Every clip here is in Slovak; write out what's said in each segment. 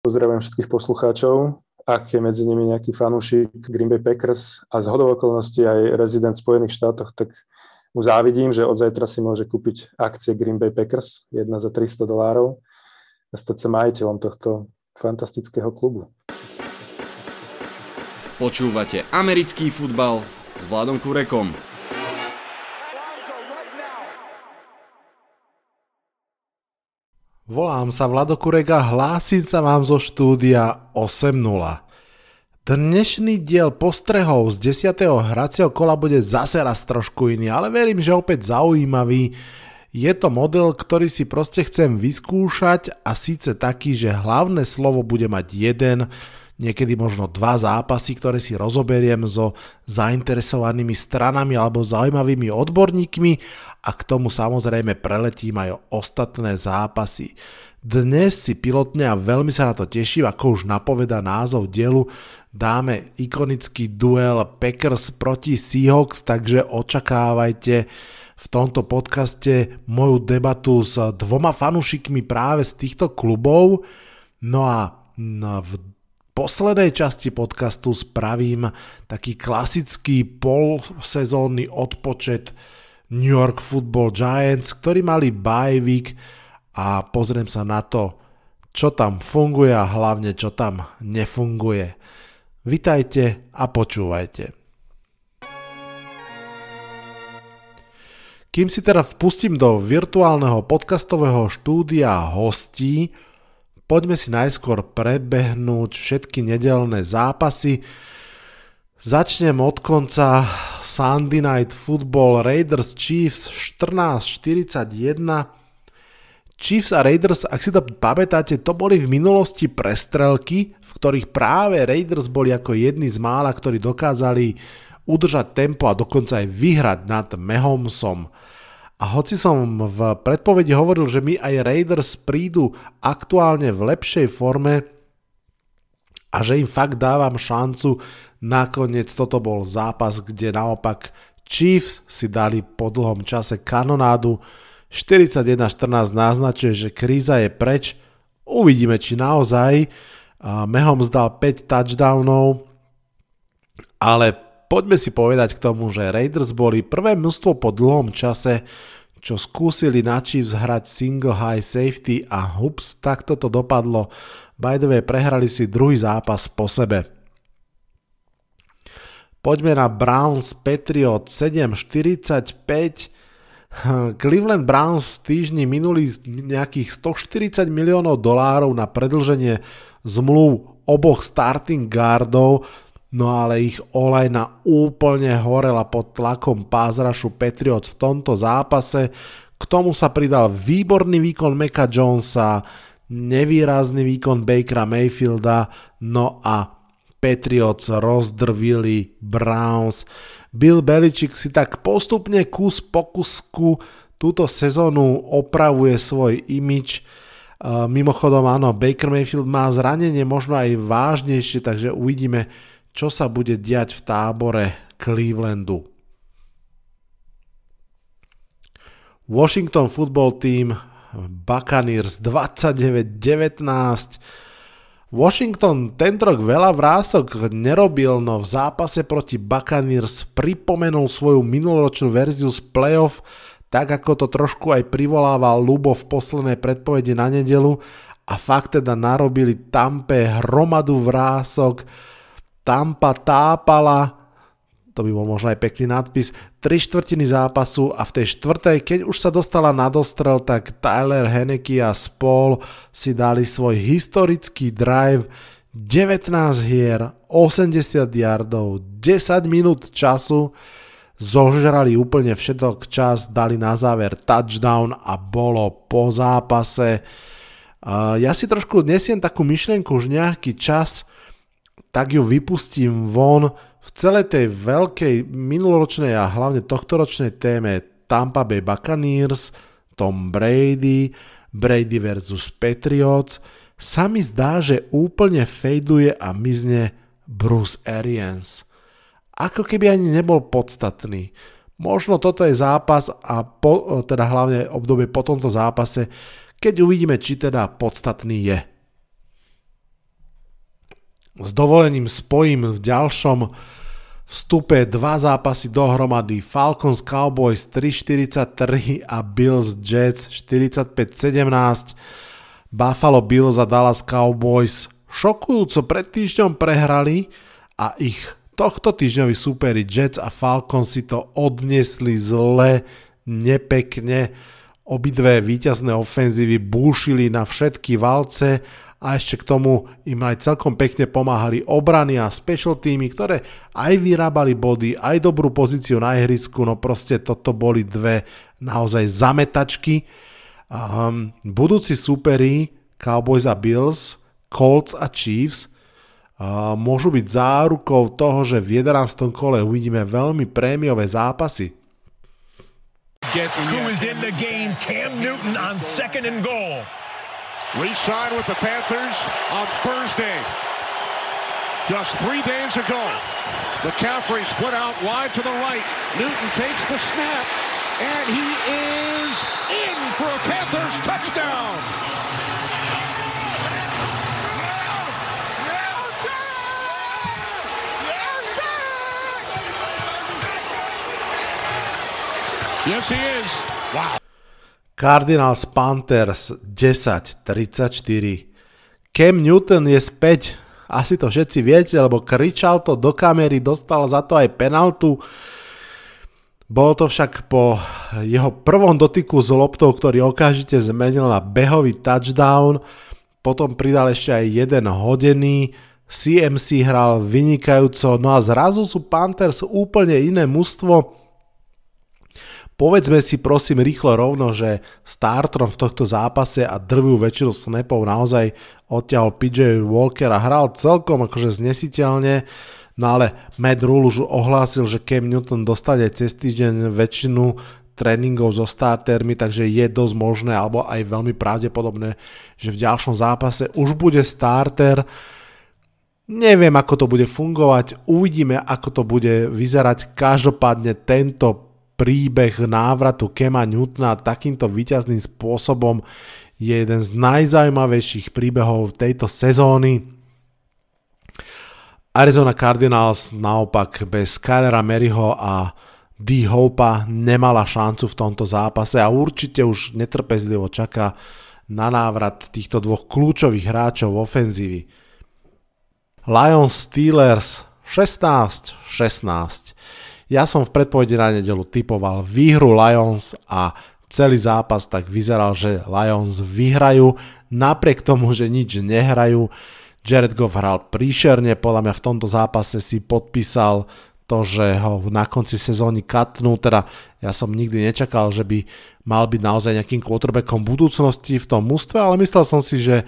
Pozdravujem všetkých poslucháčov, ak je medzi nimi nejaký fanúšik Green Bay Packers a z okolností aj rezident v Spojených štátoch, tak mu závidím, že od zajtra si môže kúpiť akcie Green Bay Packers, jedna za 300 dolárov a stať sa majiteľom tohto fantastického klubu. Počúvate americký futbal s Vladom Kurekom. Volám sa Vlado Kurek a hlásim sa vám zo štúdia 8.0. Dnešný diel postrehov z 10. hracieho kola bude zase raz trošku iný, ale verím, že opäť zaujímavý. Je to model, ktorý si proste chcem vyskúšať a síce taký, že hlavné slovo bude mať jeden, niekedy možno dva zápasy, ktoré si rozoberiem so zainteresovanými stranami alebo zaujímavými odborníkmi a k tomu samozrejme preletím aj ostatné zápasy. Dnes si pilotne a veľmi sa na to teším, ako už napoveda názov dielu, dáme ikonický duel Packers proti Seahawks, takže očakávajte v tomto podcaste moju debatu s dvoma fanúšikmi práve z týchto klubov. No a v poslednej časti podcastu spravím taký klasický polsezónny odpočet New York Football Giants, ktorí mali bye week a pozriem sa na to, čo tam funguje a hlavne čo tam nefunguje. Vitajte a počúvajte. Kým si teda vpustím do virtuálneho podcastového štúdia hostí, poďme si najskôr prebehnúť všetky nedelné zápasy. Začnem od konca Sunday Night Football Raiders Chiefs 14-41. Chiefs a Raiders, ak si to pamätáte, to boli v minulosti prestrelky, v ktorých práve Raiders boli ako jedni z mála, ktorí dokázali udržať tempo a dokonca aj vyhrať nad Mahomesom. A hoci som v predpovedi hovoril, že my aj Raiders prídu aktuálne v lepšej forme a že im fakt dávam šancu, nakoniec toto bol zápas, kde naopak Chiefs si dali po dlhom čase kanonádu. 41-14 naznačuje, že kríza je preč. Uvidíme, či naozaj. Mehom zdal 5 touchdownov, ale poďme si povedať k tomu, že Raiders boli prvé množstvo po dlhom čase, čo skúsili na Chiefs hrať single high safety a hups, tak toto dopadlo. By the way, prehrali si druhý zápas po sebe. Poďme na Browns Patriot 7.45. Cleveland Browns v týždni minuli nejakých 140 miliónov dolárov na predlženie zmluv oboch starting guardov, No ale ich olajna úplne horela pod tlakom pázrašu Patriots v tomto zápase. K tomu sa pridal výborný výkon Meka Jonesa, nevýrazný výkon Bakera Mayfielda, no a Patriots rozdrvili Browns. Bill Belichick si tak postupne kus po kusku túto sezónu opravuje svoj imič. Mimochodom áno, Baker Mayfield má zranenie možno aj vážnejšie, takže uvidíme, čo sa bude diať v tábore Clevelandu. Washington Football Team Buccaneers 29-19 Washington tento rok veľa vrások nerobil, no v zápase proti Buccaneers pripomenul svoju minuloročnú verziu z playoff, tak ako to trošku aj privolával Lubo v poslednej predpovedi na nedelu. A fakt teda narobili Tampe hromadu vrások, Tampa tápala, to by bol možno aj pekný nadpis, 3 štvrtiny zápasu a v tej štvrtej, keď už sa dostala na dostrel, tak Tyler Henneke a spol si dali svoj historický drive. 19 hier, 80 yardov, 10 minút času, zožrali úplne všetok čas, dali na záver touchdown a bolo po zápase. Ja si trošku nesiem takú myšlienku už nejaký čas, tak ju vypustím von v celej tej veľkej minuloročnej a hlavne tohtoročnej téme Tampa Bay Buccaneers, Tom Brady, Brady versus Patriots, sa mi zdá, že úplne fejduje a mizne Bruce Arians. Ako keby ani nebol podstatný. Možno toto je zápas a po, teda hlavne obdobie po tomto zápase, keď uvidíme, či teda podstatný je. S dovolením spojím v ďalšom vstupe dva zápasy dohromady Falcons Cowboys 3-43 a Bills Jets 45-17. Buffalo Bills a Dallas Cowboys šokujúco pred týždňom prehrali a ich tohto týždňoví súperi Jets a Falcons si to odnesli zle, nepekne. Obidve víťazné ofenzívy búšili na všetky valce a ešte k tomu im aj celkom pekne pomáhali obrany a special týmy, ktoré aj vyrábali body, aj dobrú pozíciu na ihrisku, no proste toto boli dve naozaj zametačky. Um, budúci superi Cowboys a Bills, Colts a Chiefs uh, môžu byť zárukou toho, že v 11. kole uvidíme veľmi prémiové zápasy. Who is in the game, Cam Newton on second and goal. Re-signed with the Panthers on Thursday. Just three days ago, McCaffrey split out wide to the right. Newton takes the snap, and he is in for a Panthers touchdown. Yes, he is. Wow. Cardinals Panthers 10-34. Cam Newton je späť, asi to všetci viete, lebo kričal to do kamery, dostal za to aj penaltu. Bolo to však po jeho prvom dotyku s loptou, ktorý okamžite zmenil na behový touchdown, potom pridal ešte aj jeden hodený, CMC hral vynikajúco, no a zrazu sú Panthers úplne iné mužstvo, Povedzme si prosím rýchlo rovno, že startrom v tohto zápase a drvú väčšinu snapov naozaj odtiaľ PJ Walker a hral celkom akože znesiteľne, no ale Matt Rule už ohlásil, že Cam Newton dostane cez týždeň väčšinu tréningov so startermi, takže je dosť možné alebo aj veľmi pravdepodobné, že v ďalšom zápase už bude starter. Neviem, ako to bude fungovať, uvidíme, ako to bude vyzerať. Každopádne tento príbeh návratu Kema Newtona takýmto výťazným spôsobom je jeden z najzaujímavejších príbehov tejto sezóny. Arizona Cardinals naopak bez Kylera Maryho a D. Hopa nemala šancu v tomto zápase a určite už netrpezlivo čaká na návrat týchto dvoch kľúčových hráčov ofenzívy. Lions Steelers 16-16. Ja som v predpovedi na nedelu typoval výhru Lions a celý zápas tak vyzeral, že Lions vyhrajú, napriek tomu, že nič nehrajú. Jared Goff hral príšerne, podľa mňa v tomto zápase si podpísal to, že ho na konci sezóny katnú, teda ja som nikdy nečakal, že by mal byť naozaj nejakým quarterbackom budúcnosti v tom mústve, ale myslel som si, že,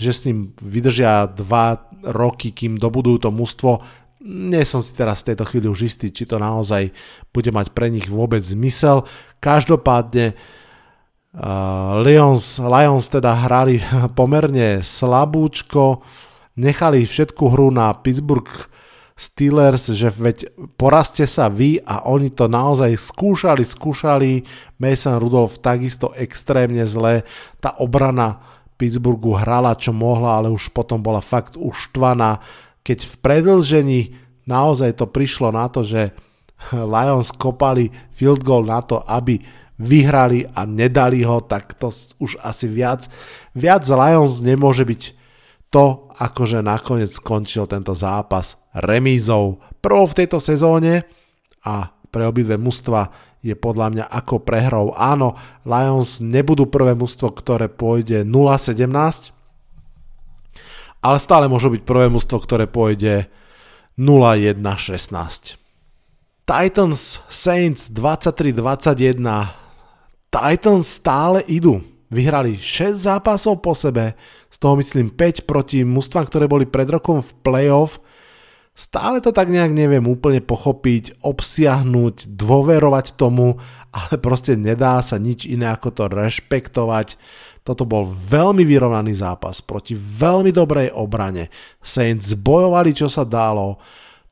že s ním vydržia dva roky, kým dobudú to mústvo nie som si teraz v tejto chvíli už istý, či to naozaj bude mať pre nich vôbec zmysel. Každopádne uh, Lions, Lions teda hrali pomerne slabúčko, nechali všetku hru na Pittsburgh Steelers, že veď porazte sa vy a oni to naozaj skúšali, skúšali. Mason Rudolph takisto extrémne zle. Tá obrana Pittsburghu hrala čo mohla, ale už potom bola fakt uštvaná keď v predlžení naozaj to prišlo na to, že Lions kopali field goal na to, aby vyhrali a nedali ho, tak to už asi viac. Viac Lions nemôže byť to, akože nakoniec skončil tento zápas remízou. Prvou v tejto sezóne a pre obidve mužstva je podľa mňa ako prehrou. Áno, Lions nebudú prvé mužstvo, ktoré pôjde 0-17, ale stále môžu byť prvé mústvo, ktoré pôjde 0-1-16. Titans Saints 23-21. Titans stále idú. Vyhrali 6 zápasov po sebe, z toho myslím 5 proti mústvám, ktoré boli pred rokom v playoff. Stále to tak nejak neviem úplne pochopiť, obsiahnuť, dôverovať tomu, ale proste nedá sa nič iné ako to rešpektovať toto bol veľmi vyrovnaný zápas proti veľmi dobrej obrane. Saints bojovali, čo sa dalo.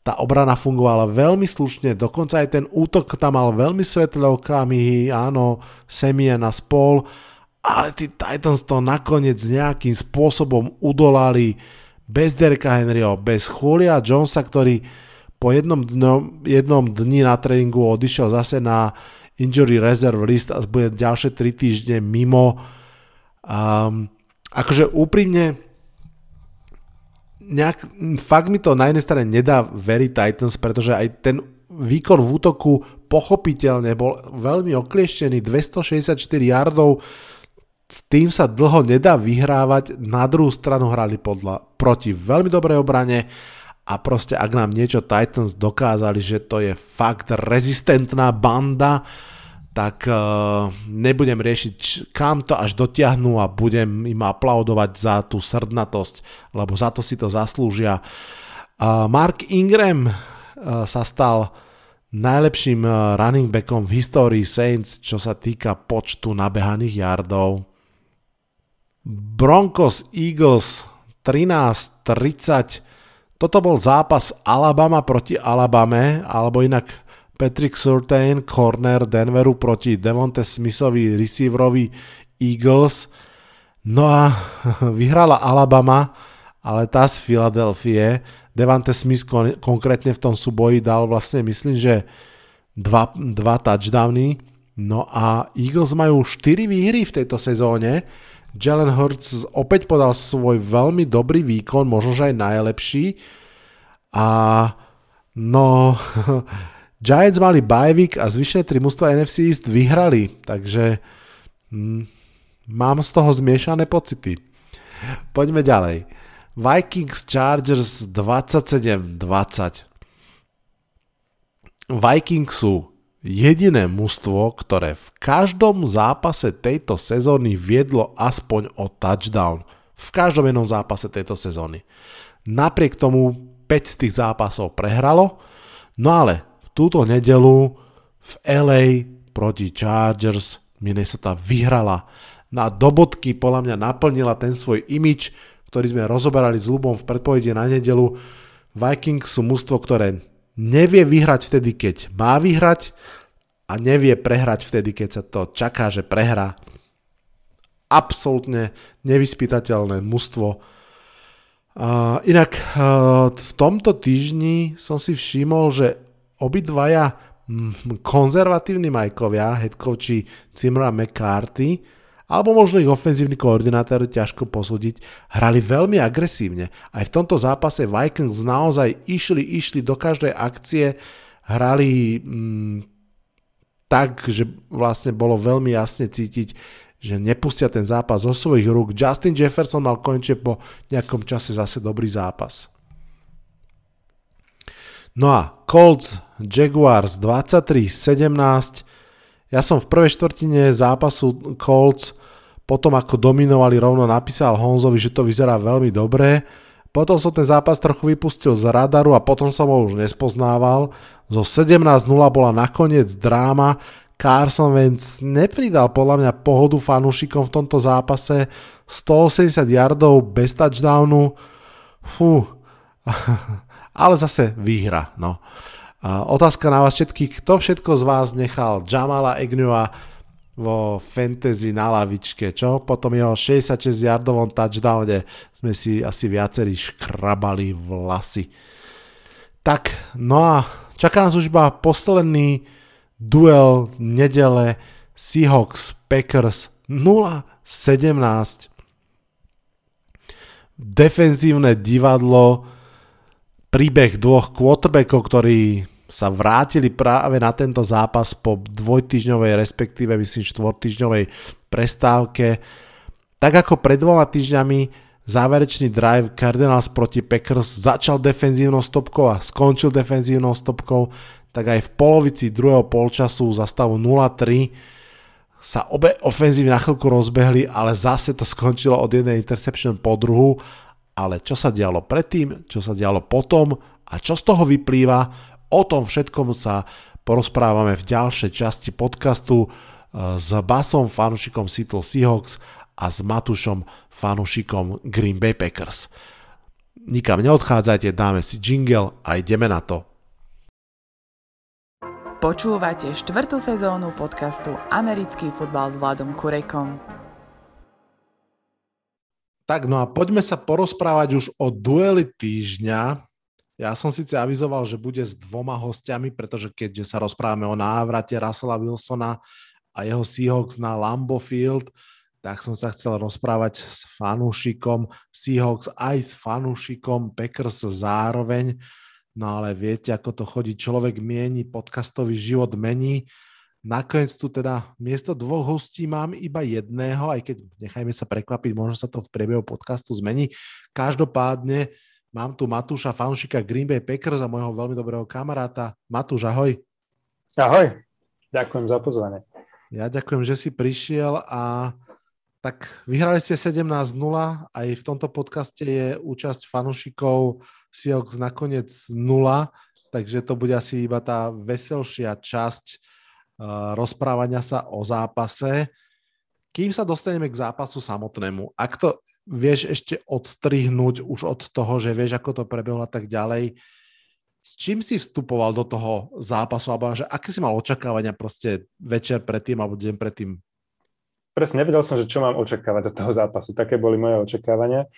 Tá obrana fungovala veľmi slušne, dokonca aj ten útok tam mal veľmi svetlé okamihy, áno, Semien a spol, ale tí Titans to nakoniec nejakým spôsobom udolali. bez Dereka Henryho, bez Julia Jonesa, ktorý po jednom, dno, jednom dni na tréningu odišiel zase na injury reserve list a bude ďalšie 3 týždne mimo. Um, akože úprimne nejak, fakt mi to na jednej strane nedá veriť Titans, pretože aj ten výkon v útoku pochopiteľne bol veľmi oklieštený, 264 yardov, s tým sa dlho nedá vyhrávať, na druhú stranu hrali podľa, proti veľmi dobrej obrane. A proste ak nám niečo Titans dokázali, že to je fakt rezistentná banda, tak uh, nebudem riešiť, kam to až dotiahnu a budem im aplaudovať za tú srdnatosť, lebo za to si to zaslúžia. Uh, Mark Ingram uh, sa stal najlepším running backom v histórii Saints, čo sa týka počtu nabehaných yardov. Broncos Eagles 13-30 toto bol zápas Alabama proti Alabame, alebo inak Patrick Surtain, corner Denveru proti Devonte Smithovi, receiverovi Eagles. No a vyhrala Alabama, ale tá z Filadelfie. Devante Smith kon- konkrétne v tom súboji dal vlastne, myslím, že dva, dva touchdowny. No a Eagles majú 4 výhry v tejto sezóne. Jalen Hurts opäť podal svoj veľmi dobrý výkon, možno že aj najlepší. A no, Giants mali bajvik a zvyšné tri mužstva NFC East vyhrali, takže hm, mám z toho zmiešané pocity. Poďme ďalej. Vikings Chargers 27-20. Vikings sú jediné mužstvo, ktoré v každom zápase tejto sezóny viedlo aspoň o touchdown. V každom jednom zápase tejto sezóny. Napriek tomu 5 z tých zápasov prehralo, no ale túto nedelu v LA proti Chargers Minnesota vyhrala. Na dobotky podľa mňa naplnila ten svoj imič, ktorý sme rozoberali s Lubom v predpovedi na nedelu. Vikings sú mužstvo, ktoré nevie vyhrať vtedy, keď má vyhrať a nevie prehrať vtedy, keď sa to čaká, že prehrá. Absolútne nevyspytateľné mužstvo. Uh, inak uh, v tomto týždni som si všimol, že obidvaja mm, konzervatívni majkovia, headcoachi Cimra McCarthy, alebo možno ich ofenzívny koordinátor, ťažko posúdiť, hrali veľmi agresívne. Aj v tomto zápase Vikings naozaj išli, išli do každej akcie, hrali mm, tak, že vlastne bolo veľmi jasne cítiť, že nepustia ten zápas zo svojich rúk. Justin Jefferson mal konečne po nejakom čase zase dobrý zápas. No a Colts Jaguars 23-17. Ja som v prvej štvrtine zápasu Colts potom ako dominovali rovno napísal Honzovi, že to vyzerá veľmi dobre. Potom som ten zápas trochu vypustil z radaru a potom som ho už nespoznával. Zo 17-0 bola nakoniec dráma. Carson Wentz nepridal podľa mňa pohodu fanúšikom v tomto zápase. 180 yardov bez touchdownu. Fú. Ale zase výhra. No. Otázka na vás všetkých. Kto všetko z vás nechal Jamala Egnua vo fantasy na lavičke, čo? Potom jeho 66 yardovom touchdowne sme si asi viacerí škrabali vlasy. Tak, no a čaká nás už iba posledný duel nedele Seahawks Packers 0-17. Defenzívne divadlo, príbeh dvoch quarterbackov, ktorí sa vrátili práve na tento zápas po dvojtyžňovej, respektíve myslím štvortyžňovej prestávke. Tak ako pred dvoma týždňami záverečný drive Cardinals proti Packers začal defenzívnou stopkou a skončil defenzívnou stopkou, tak aj v polovici druhého polčasu za stavu 0-3 sa obe ofenzívy na chvíľku rozbehli, ale zase to skončilo od jednej interception po druhu. Ale čo sa dialo predtým, čo sa dialo potom a čo z toho vyplýva, O tom všetkom sa porozprávame v ďalšej časti podcastu e, s Basom, fanušikom Seattle Seahawks a s Matušom, fanušikom Green Bay Packers. Nikam neodchádzajte, dáme si jingle a ideme na to. Počúvate štvrtú sezónu podcastu Americký futbal s Vladom Kurekom. Tak no a poďme sa porozprávať už o dueli týždňa. Ja som síce avizoval, že bude s dvoma hostiami, pretože keďže sa rozprávame o návrate Russella Wilsona a jeho Seahawks na Lambo Field, tak som sa chcel rozprávať s fanúšikom Seahawks aj s fanúšikom Packers zároveň. No ale viete, ako to chodí, človek mieni, podcastový život mení. Nakoniec tu teda miesto dvoch hostí mám iba jedného, aj keď nechajme sa prekvapiť, možno sa to v priebehu podcastu zmení. Každopádne mám tu Matúša, fanšika Green Bay Packers a môjho veľmi dobrého kamaráta. Matúš, ahoj. Ahoj, ďakujem za pozvanie. Ja ďakujem, že si prišiel a tak vyhrali ste 17-0, aj v tomto podcaste je účasť fanúšikov Seahawks nakoniec 0, takže to bude asi iba tá veselšia časť rozprávania sa o zápase. Kým sa dostaneme k zápasu samotnému, ak to vieš ešte odstrihnúť už od toho, že vieš, ako to prebehlo a tak ďalej, s čím si vstupoval do toho zápasu, alebo že aké si mal očakávania proste večer predtým alebo deň predtým? Presne, nevedel som, že čo mám očakávať do toho zápasu. Také boli moje očakávania.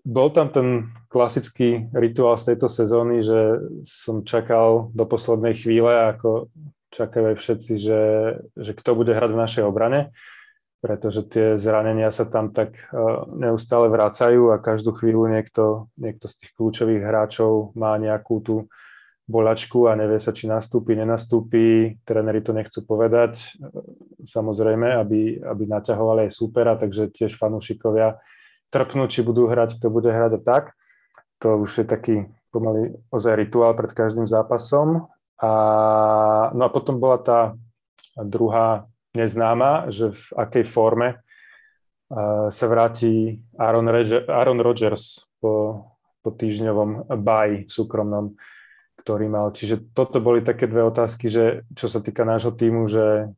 Bol tam ten klasický rituál z tejto sezóny, že som čakal do poslednej chvíle, ako čakajú aj všetci, že, že kto bude hrať v našej obrane, pretože tie zranenia sa tam tak e, neustále vracajú a každú chvíľu niekto, niekto z tých kľúčových hráčov má nejakú tú bolačku a nevie sa, či nastúpi, nenastúpi. Tréneri to nechcú povedať, e, samozrejme, aby, aby naťahovali aj supera, takže tiež fanúšikovia trpnú, či budú hrať, kto bude hrať a tak. To už je taký pomaly ozaj rituál pred každým zápasom a, no a potom bola tá druhá neznáma, že v akej forme sa vráti Aaron, Roger, Aaron Rodgers po, po týždňovom baj súkromnom, ktorý mal. Čiže toto boli také dve otázky, že čo sa týka nášho týmu, že,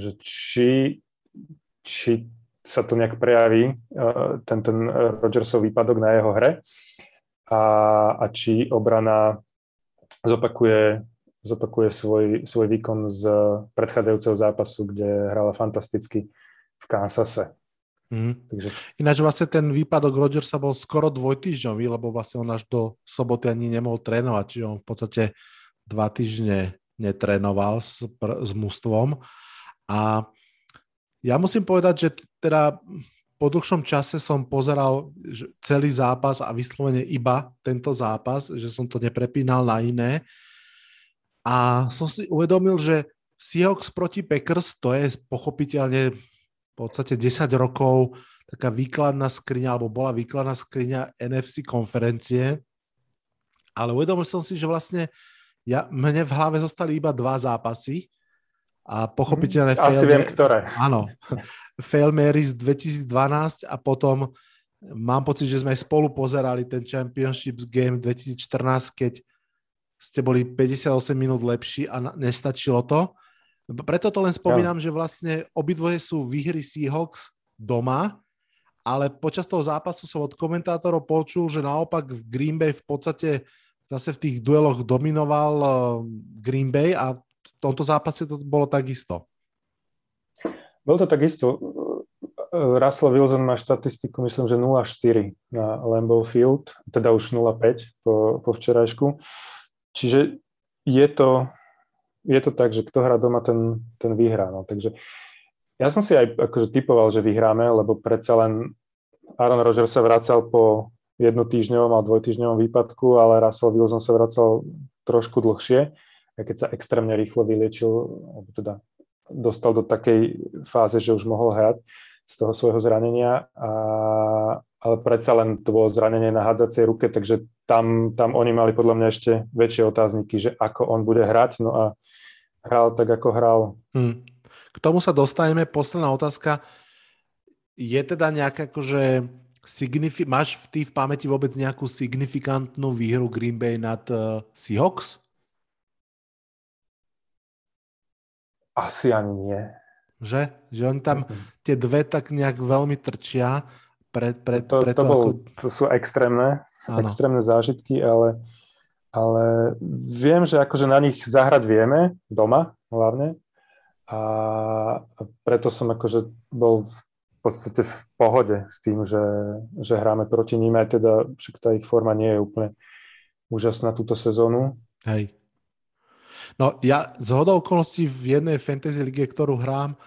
že či, či sa to nejak prejaví, uh, ten, ten Rodgersov výpadok na jeho hre a, a či obrana zopakuje zopakuje svoj, svoj výkon z predchádzajúceho zápasu, kde hrala fantasticky v Kansase. Mm. Takže... Ináč vlastne ten výpadok Rodgersa bol skoro dvojtýždňový, lebo vlastne on až do soboty ani nemohol trénovať, čiže on v podstate dva týždne netrénoval s, s mústvom. A ja musím povedať, že teda po dlhšom čase som pozeral celý zápas a vyslovene iba tento zápas, že som to neprepínal na iné a som si uvedomil, že Seahawks proti Packers, to je pochopiteľne v podstate 10 rokov taká výkladná skriňa, alebo bola výkladná skriňa NFC konferencie. Ale uvedomil som si, že vlastne ja, mne v hlave zostali iba dva zápasy a pochopiteľne... Mm, asi viem, ktoré. Áno. Fail Marys 2012 a potom mám pocit, že sme aj spolu pozerali ten Championships Game 2014, keď ste boli 58 minút lepší a nestačilo to. Preto to len spomínam, ja. že vlastne obidvoje sú výhry Seahawks doma, ale počas toho zápasu som od komentátorov počul, že naopak v Green Bay v podstate zase v tých dueloch dominoval eh, Green Bay a v tomto zápase to bolo takisto. Bolo to takisto. Russell Wilson má štatistiku, myslím, že 0-4 na Lambeau Field, teda už 0-5 po, po včerajšku. Čiže je to, je to tak, že kto hrá doma, ten, ten vyhrá. No. Takže ja som si aj akože typoval, že vyhráme, lebo predsa len Aaron Rodgers sa vracal po jednotýždňovom a dvojtýždňovom výpadku, ale Russell Wilson sa vracal trošku dlhšie, aj keď sa extrémne rýchlo vyliečil, alebo teda dostal do takej fáze, že už mohol hrať z toho svojho zranenia, a, ale predsa len to bolo zranenie na hádzacej ruke, takže tam, tam oni mali podľa mňa ešte väčšie otázniky, že ako on bude hrať, no a hral tak, ako hral. Hmm. K tomu sa dostaneme. Posledná otázka. Je teda nejaká akože signifi- máš v ty v pamäti vôbec nejakú signifikantnú výhru Green Bay nad uh, Seahawks? Asi ani nie. Že? Že oni tam tie dve tak nejak veľmi trčia. Pre, pre, to, pre to, bol, ako... to sú extrémne, ano. extrémne zážitky, ale, ale viem, že akože na nich zahrať vieme, doma hlavne. A preto som akože bol podstate v pohode s tým, že, že hráme proti ním, aj teda však tá ich forma nie je úplne úžasná túto sezónu. Hej. No ja z hodou okolností v jednej fantasy lige, ktorú hrám,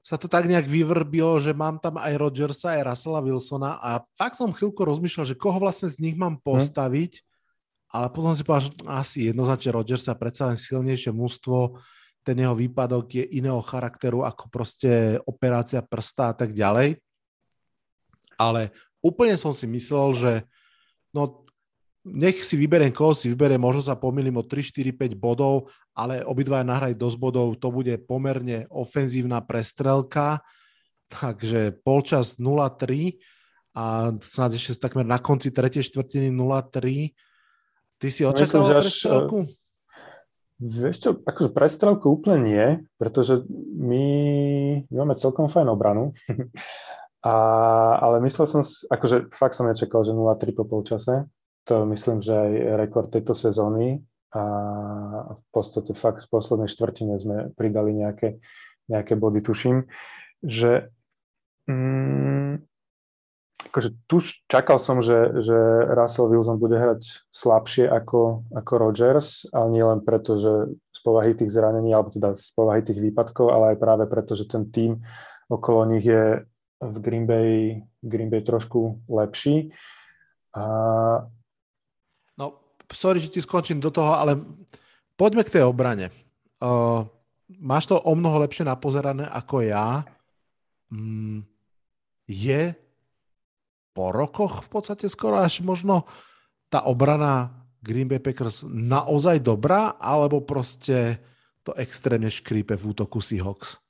sa to tak nejak vyvrbilo, že mám tam aj Rodgersa, aj Russella Wilsona a tak som chvíľku rozmýšľal, že koho vlastne z nich mám hm. postaviť, hm. ale potom si povedal, že asi jednoznačne Rodgersa, predsa len silnejšie mužstvo, ten jeho výpadok je iného charakteru ako proste operácia prsta a tak ďalej. Ale úplne som si myslel, že no nech si vyberiem, koho si vyberiem, možno sa pomýlim o 3, 4, 5 bodov, ale obidva nahraj dosť bodov, to bude pomerne ofenzívna prestrelka, takže polčas 0-3 a snad ešte takmer na konci tretej štvrtiny 0-3. Ty si očakával prestrelku? Vieš čo, akože prestrelku úplne nie, pretože my, my máme celkom fajn obranu. A, ale myslel som, akože fakt som nečakal, že 0-3 po polčase. To myslím, že aj rekord tejto sezóny. A v podstate fakt v poslednej štvrtine sme pridali nejaké, nejaké body, tuším, že mm, akože tu čakal som, že, že Russell Wilson bude hrať slabšie ako, ako Rodgers, ale nie len preto, že z povahy tých zranení, alebo teda z povahy tých výpadkov, ale aj práve preto, že ten tým okolo nich je v Green Bay, Green Bay trošku lepší. A... Sorry, že ti skončím do toho, ale poďme k tej obrane. Uh, máš to o mnoho lepšie napozerané ako ja. Mm, je po rokoch v podstate skoro až možno tá obrana Green Bay Packers naozaj dobrá, alebo proste to extrémne škrípe v útoku Seahawks?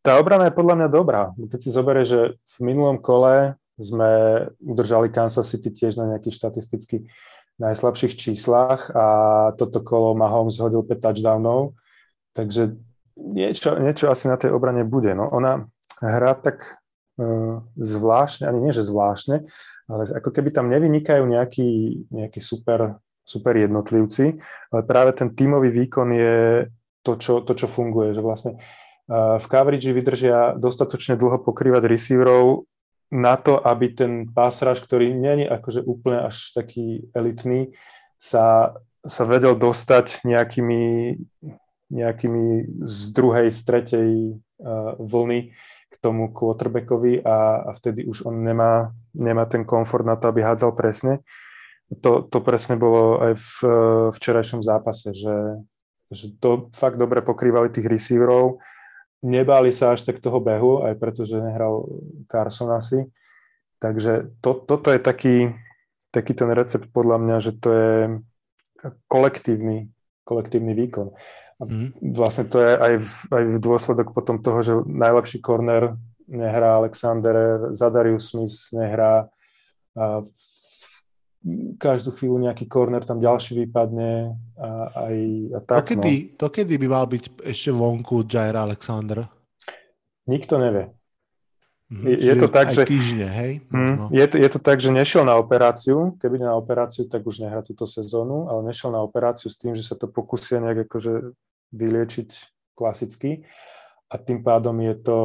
Tá obrana je podľa mňa dobrá. Keď si zoberie, že v minulom kole sme udržali Kansas City tiež na nejakých štatisticky najslabších číslach a toto kolo Mahomes hodil 5 touchdownov, takže niečo, niečo asi na tej obrane bude. No, ona hrá tak uh, zvláštne, ani nie že zvláštne, ale ako keby tam nevynikajú nejakí, nejakí super, super jednotlivci, ale práve ten tímový výkon je to, čo, to, čo funguje, že vlastne v coverage vydržia dostatočne dlho pokrývať receiverov na to, aby ten rush, ktorý nie je akože úplne až taký elitný, sa, sa vedel dostať nejakými, nejakými z druhej, z tretej uh, vlny k tomu quarterbackovi a, a vtedy už on nemá, nemá ten komfort na to, aby hádzal presne. To, to presne bolo aj v včerajšom zápase, že, že to fakt dobre pokrývali tých receiverov nebáli sa až tak toho behu, aj pretože nehral Carson asi. Takže to, toto je taký, taký ten recept podľa mňa, že to je kolektívny, kolektívny výkon. A mm. vlastne to je aj v, aj v dôsledok potom toho, že najlepší korner nehrá Alexander, Zadarius Smith nehrá, a každú chvíľu nejaký korner tam ďalší vypadne a, aj a tak. Dokedy, no. dokedy by mal byť ešte vonku Jair Alexander? Nikto nevie. Mm, je, je to tak, že... Týždne, hej? Mm, je, to, je to tak, že nešiel na operáciu. Keby na operáciu, tak už nehrá túto sezónu, ale nešiel na operáciu s tým, že sa to pokusia nejak akože vyliečiť klasicky. A tým pádom je to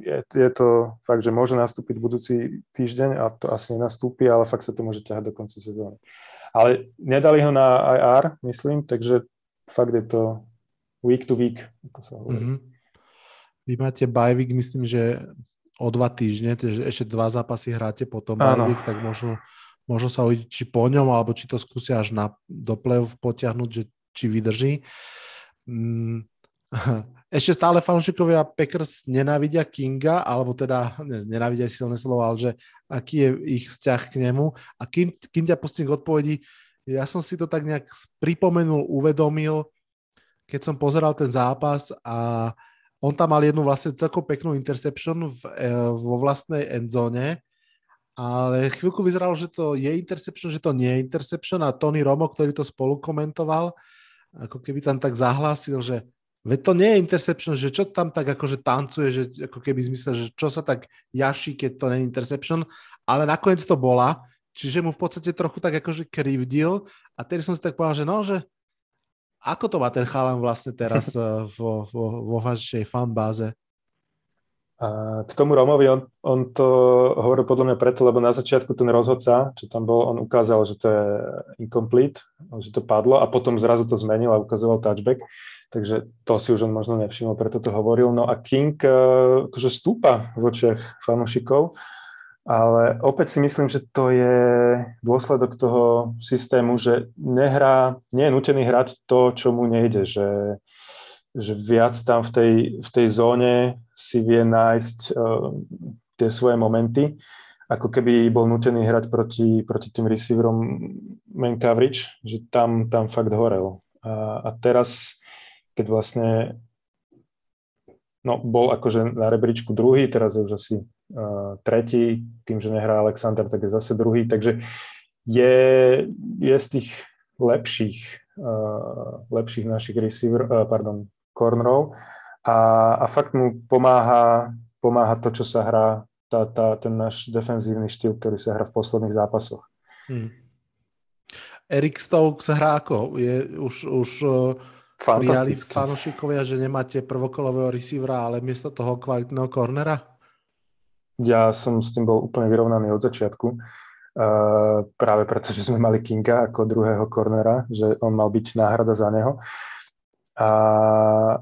je, je to fakt, že môže nastúpiť budúci týždeň a to asi nenastúpi, ale fakt sa to môže ťahať do konca sezóny. Ale nedali ho na IR, myslím, takže fakt je to week to week, ako sa hovorí. Mm-hmm. Vy máte bye week, myslím, že o dva týždne, takže ešte dva zápasy hráte potom bye week, tak možno, možno sa uvidí, či po ňom, alebo či to skúsia až na, do play-off potiahnuť, že či vydrží. Mm, ešte stále fanúšikovia Packers nenávidia Kinga, alebo teda ne, nenávidia silné slovo, ale že aký je ich vzťah k nemu. A kým, kým ťa pustím k odpovedi, ja som si to tak nejak pripomenul, uvedomil, keď som pozeral ten zápas a on tam mal jednu vlastne celkom peknú interception v, e, vo vlastnej endzone, ale chvíľku vyzeralo, že to je interception, že to nie je interception a Tony Romo, ktorý to spolu komentoval, ako keby tam tak zahlásil, že Veď to nie je interception, že čo tam tak akože tancuje, že ako keby zmysle, že čo sa tak jaší, keď to nie je interception, ale nakoniec to bola, čiže mu v podstate trochu tak akože krivdil a tedy som si tak povedal, že no, že Ako to má ten chalan vlastne teraz vo, vo, vo vašej fanbáze? A k tomu Romovi, on, on to hovoril podľa mňa preto, lebo na začiatku ten rozhodca, čo tam bol, on ukázal, že to je incomplete, že to padlo a potom zrazu to zmenil a ukazoval touchback, takže to si už on možno nevšimol, preto to hovoril. No a King uh, akože stúpa v očiach fanúšikov, ale opäť si myslím, že to je dôsledok toho systému, že nehrá, nie je nutený hrať to, čo mu nejde, že že viac tam v tej, v tej zóne si vie nájsť uh, tie svoje momenty, ako keby bol nutený hrať proti, proti tým receiverom man coverage, že tam, tam fakt horel. A, a teraz, keď vlastne no, bol akože na rebríčku druhý, teraz je už asi uh, tretí, tým, že nehrá Alexander, tak je zase druhý, takže je, je z tých lepších, uh, lepších našich receiver, uh, pardon, cornerov a, a fakt mu pomáha, pomáha to, čo sa hrá, tá, tá, ten náš defenzívny štýl, ktorý sa hrá v posledných zápasoch. Hmm. Erik Stokes hrá ako? Je už, už prijali fanošikovia, že nemáte prvokolového receivera, ale miesto toho kvalitného cornera? Ja som s tým bol úplne vyrovnaný od začiatku. Uh, práve preto, že sme mali Kinga ako druhého cornera, že on mal byť náhrada za neho a,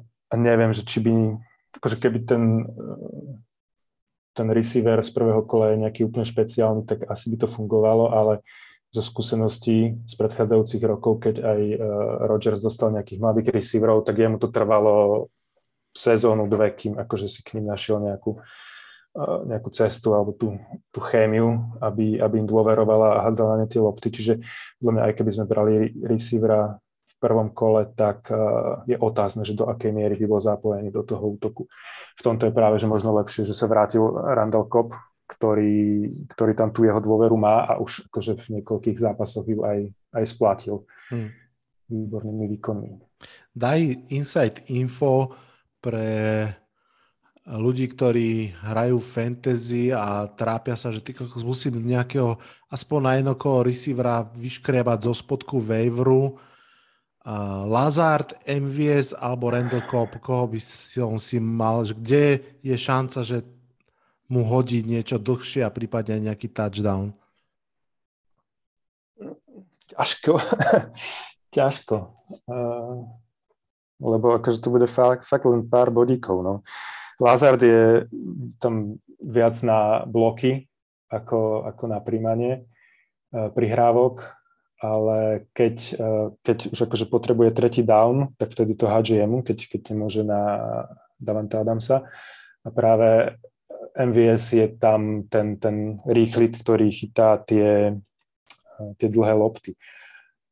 a neviem, že či by, akože keby ten, ten receiver z prvého kola je nejaký úplne špeciálny, tak asi by to fungovalo, ale zo skúseností z predchádzajúcich rokov, keď aj uh, Rodgers dostal nejakých mladých receiverov, tak jemu to trvalo sezónu, dve, kým akože si k ním našiel nejakú, uh, nejakú cestu alebo tú, tú chémiu, aby, aby im dôverovala a hádzala na tie lopty. Čiže podľa mňa, aj keby sme brali receivera prvom kole, tak eh, je otázne, že do akej miery by bol zapojený do toho útoku. V tomto je práve, že možno lepšie, že sa vrátil Randall Cobb, ktorý, ktorý tam tú jeho dôveru má a už akože v niekoľkých zápasoch ju aj, aj splatil hmm. výbornými výkonmi. Daj insight info pre ľudí, ktorí hrajú fantasy a trápia sa, že ty musím nejakého aspoň na jednokoho receivera vyškriebať zo spodku waveru uh, Lazard, MVS alebo Randall Cobb, koho by som si mal, že kde je šanca, že mu hodí niečo dlhšie a prípadne nejaký touchdown? Ťažko. Ťažko. Uh, lebo akože to bude fakt, fakt len pár bodíkov. No. Lazard je tam viac na bloky ako, ako na príjmanie prihrávok ale keď, keď už akože potrebuje tretí down, tak vtedy to hádže jemu, keď, keď nemôže na Davanta Adamsa. A práve MVS je tam ten, ten rýchly, ktorý chytá tie, eh, tie dlhé lopty.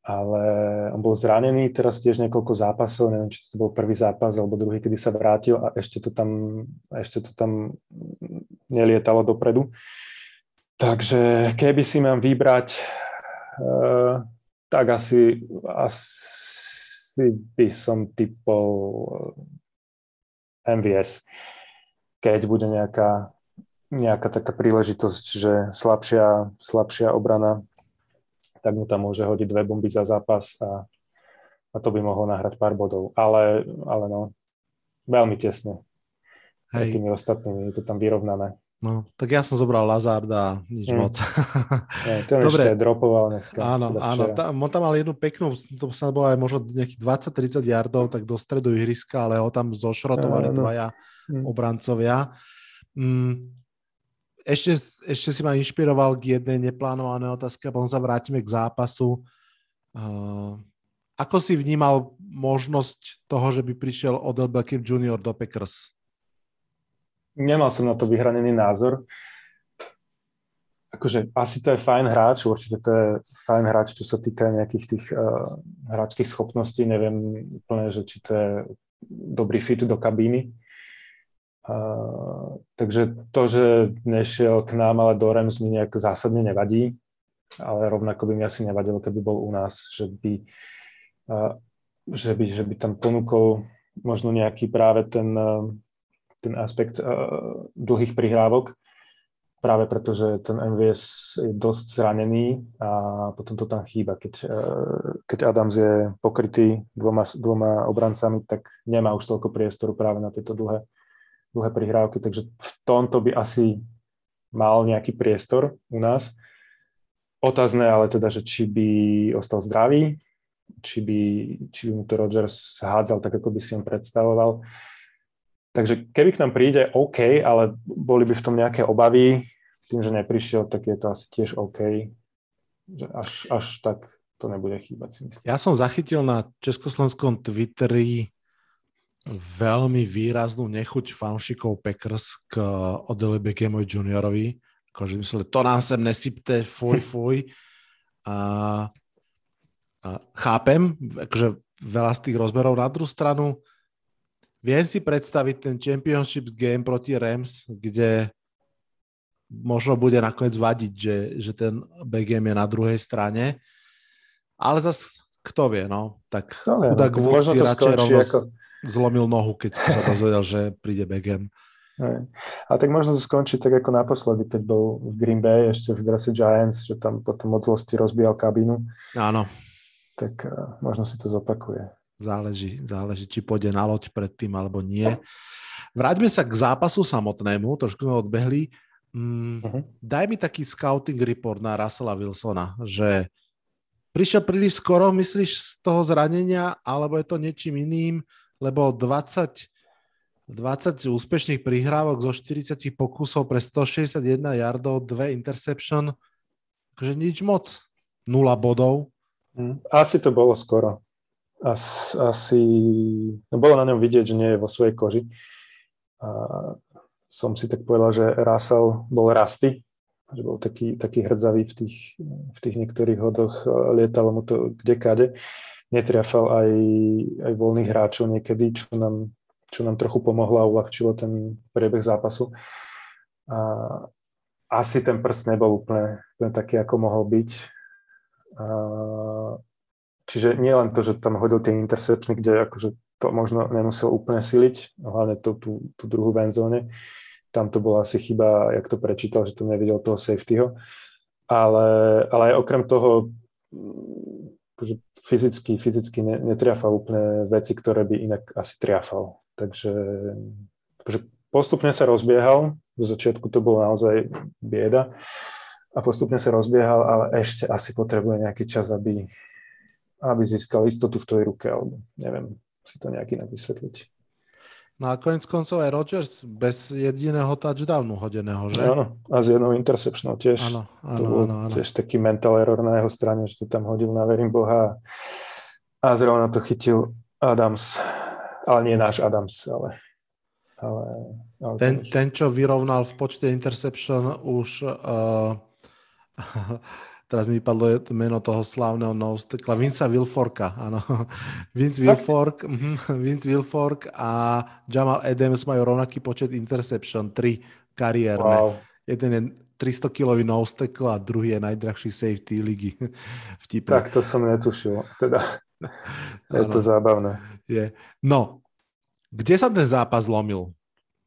Ale on bol zranený teraz tiež niekoľko zápasov, neviem, či to bol prvý zápas alebo druhý, kedy sa vrátil a ešte to tam, ešte to tam nelietalo dopredu. Takže keby si mám vybrať Eh, tak asi, asi by som typol eh, MVS, keď bude nejaká, nejaká taká príležitosť, že slabšia, slabšia obrana, tak mu tam môže hodiť dve bomby za zápas a, a to by mohlo nahrať pár bodov. Ale, ale no, veľmi tesne. Hej. tými ostatnými je to tam vyrovnané. No, tak ja som zobral Lazarda nič mm. moc. To Dobre. ešte dropoval dneska. Áno, teda áno, tá, on tam mal jednu peknú, to sa bolo aj možno nejakých 20-30 yardov, tak do stredu ihriska, ale ho tam zošrotovali no, dvaja mm. obrancovia. Mm, ešte, ešte si ma inšpiroval k jednej neplánovanej otázke a potom sa vrátime k zápasu. Uh, ako si vnímal možnosť toho, že by prišiel Odell Beckham Jr. do Packers? Nemal som na to vyhranený názor. Akože asi to je fajn hráč, určite to je fajn hráč, čo sa týka nejakých tých uh, hráčských schopností. Neviem úplne, že či to je dobrý fit do kabíny. Uh, takže to, že nešiel k nám, ale do Rams mi nejak zásadne nevadí, ale rovnako by mi asi nevadilo, keby bol u nás, že by, uh, že by, že by tam ponúkol možno nejaký práve ten uh, ten aspekt uh, dlhých prihrávok práve preto, že ten MVS je dosť zranený a potom to tam chýba. Keď, e, keď Adams je pokrytý dvoma, dvoma obrancami, tak nemá už toľko priestoru práve na tieto dlhé, dlhé prihrávky, takže v tomto by asi mal nejaký priestor u nás. Otázne ale teda, že či by ostal zdravý, či by, či by mu to Rodgers hádzal tak, ako by si on predstavoval. Takže keby k nám príde, OK, ale boli by v tom nejaké obavy, tým, že neprišiel, tak je to asi tiež OK, že až, až tak to nebude chýbať. Si myslím. Ja som zachytil na československom Twitteri veľmi výraznú nechuť fanúšikov Packers k Odele Beckhamovi juniorovi. Akože mysleli, to nám sem nesypte, fuj, fuj. A, a chápem, akože veľa z tých rozmerov na druhú stranu Viem si predstaviť ten championship game proti Rams, kde možno bude nakoniec vadiť, že, že ten BGM je na druhej strane. Ale zase kto vie, no. Tak chudák no, si radšej rovno ako... zlomil nohu, keď sa dozvedel, že príde BGM. A tak možno to skončí tak ako naposledy, keď bol v Green Bay, ešte v drese Giants, že tam potom od zlosti rozbíjal kabínu. Áno. Tak uh, možno si to zopakuje. Záleží, záleží, či pôjde na loď predtým alebo nie. Vráťme sa k zápasu samotnému, trošku sme odbehli. Mm, uh-huh. Daj mi taký scouting report na Russella Wilsona, že prišiel príliš skoro, myslíš, z toho zranenia, alebo je to niečím iným, lebo 20, 20 úspešných prihrávok zo 40 pokusov pre 161 yardov, dve interception, akože nič moc, nula bodov. Mhm. Asi to bolo skoro as, asi, no bolo na ňom vidieť, že nie je vo svojej koži. A som si tak povedal, že Russell bol rasty, že bol taký, taký hrdzavý v tých, v tých niektorých hodoch, lietalo mu to kdekade. Netriafal aj, aj voľných hráčov niekedy, čo nám, čo nám trochu pomohlo a uľahčilo ten priebeh zápasu. A asi ten prst nebol úplne, úplne taký, ako mohol byť. A Čiže nie len to, že tam hodil tie intercepčny, kde akože to možno nemusel úplne siliť, hlavne tú, tú, tú druhú benzóne. Tam to bola asi chyba, jak to prečítal, že to nevidel toho safetyho. Ale, ale aj okrem toho akože fyzicky, fyzicky netriafal úplne veci, ktoré by inak asi triafal. Takže akože postupne sa rozbiehal, do začiatku to bolo naozaj bieda a postupne sa rozbiehal, ale ešte asi potrebuje nejaký čas, aby, aby získal istotu v tej ruke, alebo neviem si to nejak inak vysvetliť. No a konec koncov aj Rodgers bez jediného touchdownu hodeného, že? Áno, a s jednou interceptionou tiež. Áno, áno, to bol áno, áno. tiež taký mental error na jeho strane, že to tam hodil na verím Boha a zrovna to chytil Adams. Ale nie náš Adams, ale... ale, ale ten, ten, čo vyrovnal v počte interception už uh, teraz mi vypadlo meno toho slávneho nostekla, Vince Wilforka, áno. Vince Wilfork, mhm, Vince Wilfork a Jamal Adams majú rovnaký počet interception, tri kariérne. Wow. Jeden je 300 kilový nostekl a druhý je najdrahší safety ligy. Vtipne. Tak to som netušil. Teda je to zábavné. Je. No, kde sa ten zápas zlomil?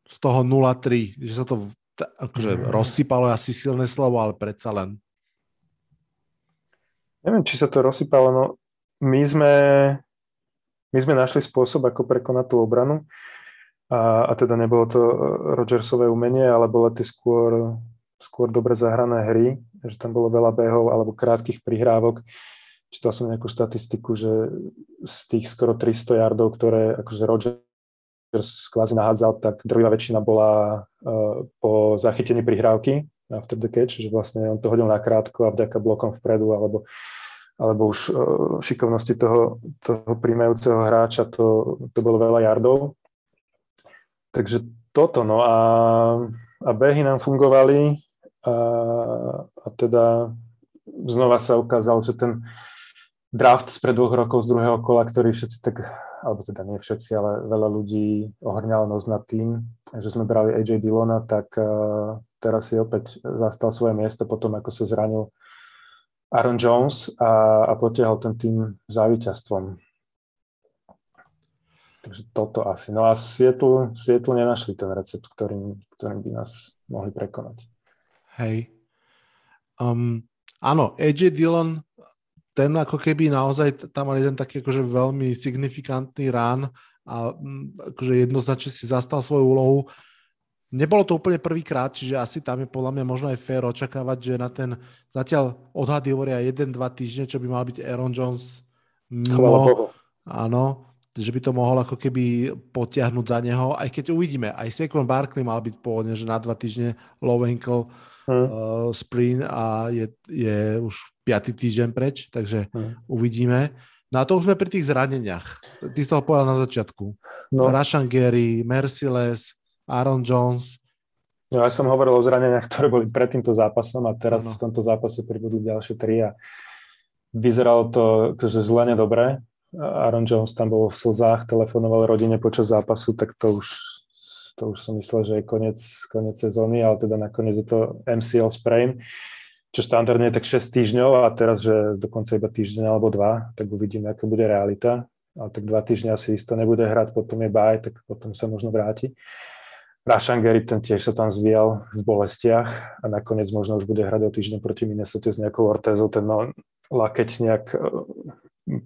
Z toho 0-3, že sa to akože rozsypalo asi silné slovo, ale predsa len. Neviem, či sa to rozsypalo, no my sme, my sme našli spôsob, ako prekonať tú obranu a, a teda nebolo to e, Rodgersové umenie, ale bolo to skôr, skôr dobre zahrané hry, že tam bolo veľa behov alebo krátkých prihrávok. Čítal som nejakú statistiku, že z tých skoro 300 yardov, ktoré akože Rodgers kvázi nahádzal, tak drvivá väčšina bola uh, po zachytení prihrávky after the catch, že vlastne on to hodil na krátko a vďaka blokom vpredu alebo, alebo už uh, šikovnosti toho, toho príjmajúceho hráča to, to bolo veľa yardov. Takže toto, no a, a behy nám fungovali a, a teda znova sa ukázalo, že ten draft spred dvoch rokov z druhého kola, ktorý všetci tak, alebo teda nie všetci, ale veľa ľudí ohrňalo nos nad tým, že sme brali AJ Dillona, tak uh, teraz si opäť zastal svoje miesto potom, ako sa zranil Aaron Jones a, a potiahol ten tým za víťazstvom. Takže toto asi. No a Seattle nenašli ten recept, ktorým, ktorým by nás mohli prekonať. Hej. Um, áno, AJ Dillon, ten ako keby naozaj tam mal jeden taký akože veľmi signifikantný rán a mm, akože jednoznačne si zastal svoju úlohu. Nebolo to úplne prvýkrát, čiže asi tam je podľa mňa možno aj fér očakávať, že na ten zatiaľ odhady hovoria 1-2 týždne, čo by mal byť Aaron Jones mimo. Áno, že by to mohol ako keby potiahnuť za neho, aj keď uvidíme, aj Saquon Barkley mal byť pôvodne, že na dva týždne low ankle hmm. uh, sprint a je, je už piatý týždeň preč, takže hmm. uvidíme. No a to už sme pri tých zraneniach. Ty si toho povedal na začiatku. No. Rashan Gary, Merciless, Aaron Jones. No, ja som hovoril o zraneniach, ktoré boli pred týmto zápasom a teraz ano. v tomto zápase pribudli ďalšie tri a vyzeralo to akože zle nedobre Aaron Jones tam bol v slzách, telefonoval rodine počas zápasu, tak to už, to už som myslel, že je koniec, koniec sezóny, ale teda nakoniec je to MCL sprain, čo štandardne tak 6 týždňov a teraz, že dokonca iba týždeň alebo dva, tak uvidíme, ako bude realita. Ale tak dva týždňa asi isto nebude hrať, potom je baj, tak potom sa možno vráti. Rashan Gary, ten tiež sa tam zvíjal v bolestiach a nakoniec možno už bude hrať o týždeň proti Minnesota s nejakou ortézou, ten no, lakeť nejak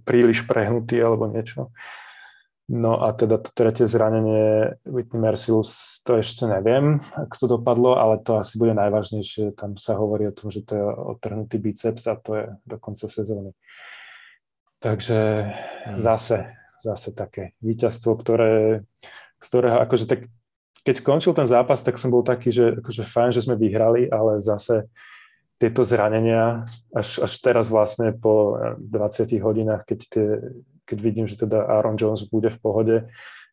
príliš prehnutý alebo niečo. No a teda to tretie zranenie Whitney Mercilus, to ešte neviem, ako to dopadlo, ale to asi bude najvážnejšie. Tam sa hovorí o tom, že to je odtrhnutý biceps a to je do konca sezóny. Takže hmm. zase, zase také víťazstvo, ktoré, z ktorého akože tak, keď skončil ten zápas, tak som bol taký, že akože fajn, že sme vyhrali, ale zase tieto zranenia až, až teraz vlastne po 20 hodinách, keď, tie, keď vidím, že teda Aaron Jones bude v pohode,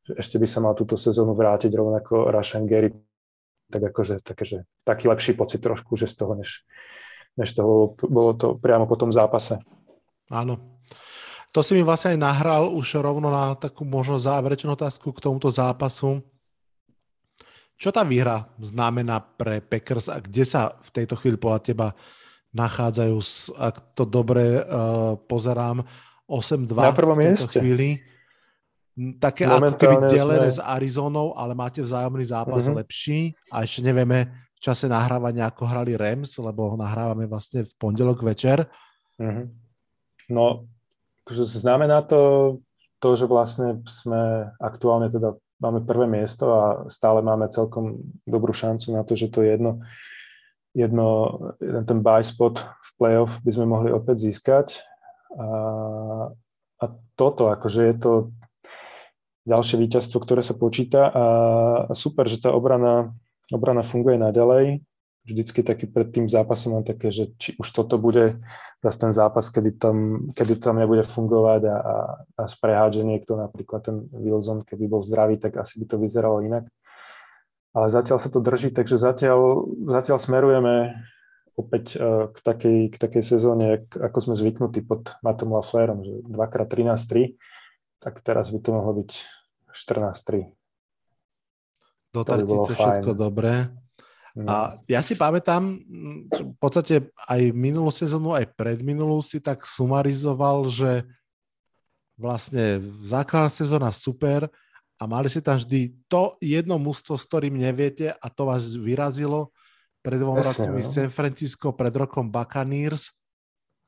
že ešte by sa mal túto sezónu vrátiť rovnako Rashan Gary, tak akože také, že taký lepší pocit trošku, že z toho, než, než toho bolo to priamo po tom zápase. Áno. To si mi vlastne aj nahral už rovno na takú možno záverečnú otázku k tomuto zápasu. Čo tá výhra znamená pre Packers a kde sa v tejto chvíli podľa teba nachádzajú, ak to dobre uh, pozerám, 8-2 Na prvom v mieste. chvíli. Také ako keby delené sme... s Arizonou, ale máte vzájomný zápas uh-huh. lepší a ešte nevieme v čase nahrávania, ako hrali Rams, lebo nahrávame vlastne v pondelok večer. Uh-huh. No, akože znamená to to, že vlastne sme aktuálne teda máme prvé miesto a stále máme celkom dobrú šancu na to, že to jedno, jedno jeden ten buy spot v playoff by sme mohli opäť získať. A, a toto, akože je to ďalšie víťazstvo, ktoré sa počíta a, a super, že tá obrana, obrana funguje naďalej vždycky taký pred tým zápasom mám také, že či už toto bude zase ten zápas, kedy tam, kedy tam nebude fungovať a, a, a sprehádže niekto, napríklad ten Wilson, keby bol zdravý, tak asi by to vyzeralo inak. Ale zatiaľ sa to drží, takže zatiaľ, zatiaľ smerujeme opäť uh, k takej, k takej sezóne, ako sme zvyknutí pod Matom Laflerom, že 2x13-3, tak teraz by to mohlo byť 14-3. Do tretice všetko dobré. A ja si pamätám, v podstate aj minulú sezónu, aj predminulú si tak sumarizoval, že vlastne základná sezóna super a mali si tam vždy to jedno mužstvo, s ktorým neviete a to vás vyrazilo. Pred dvom rokmi no. San Francisco, pred rokom Buccaneers.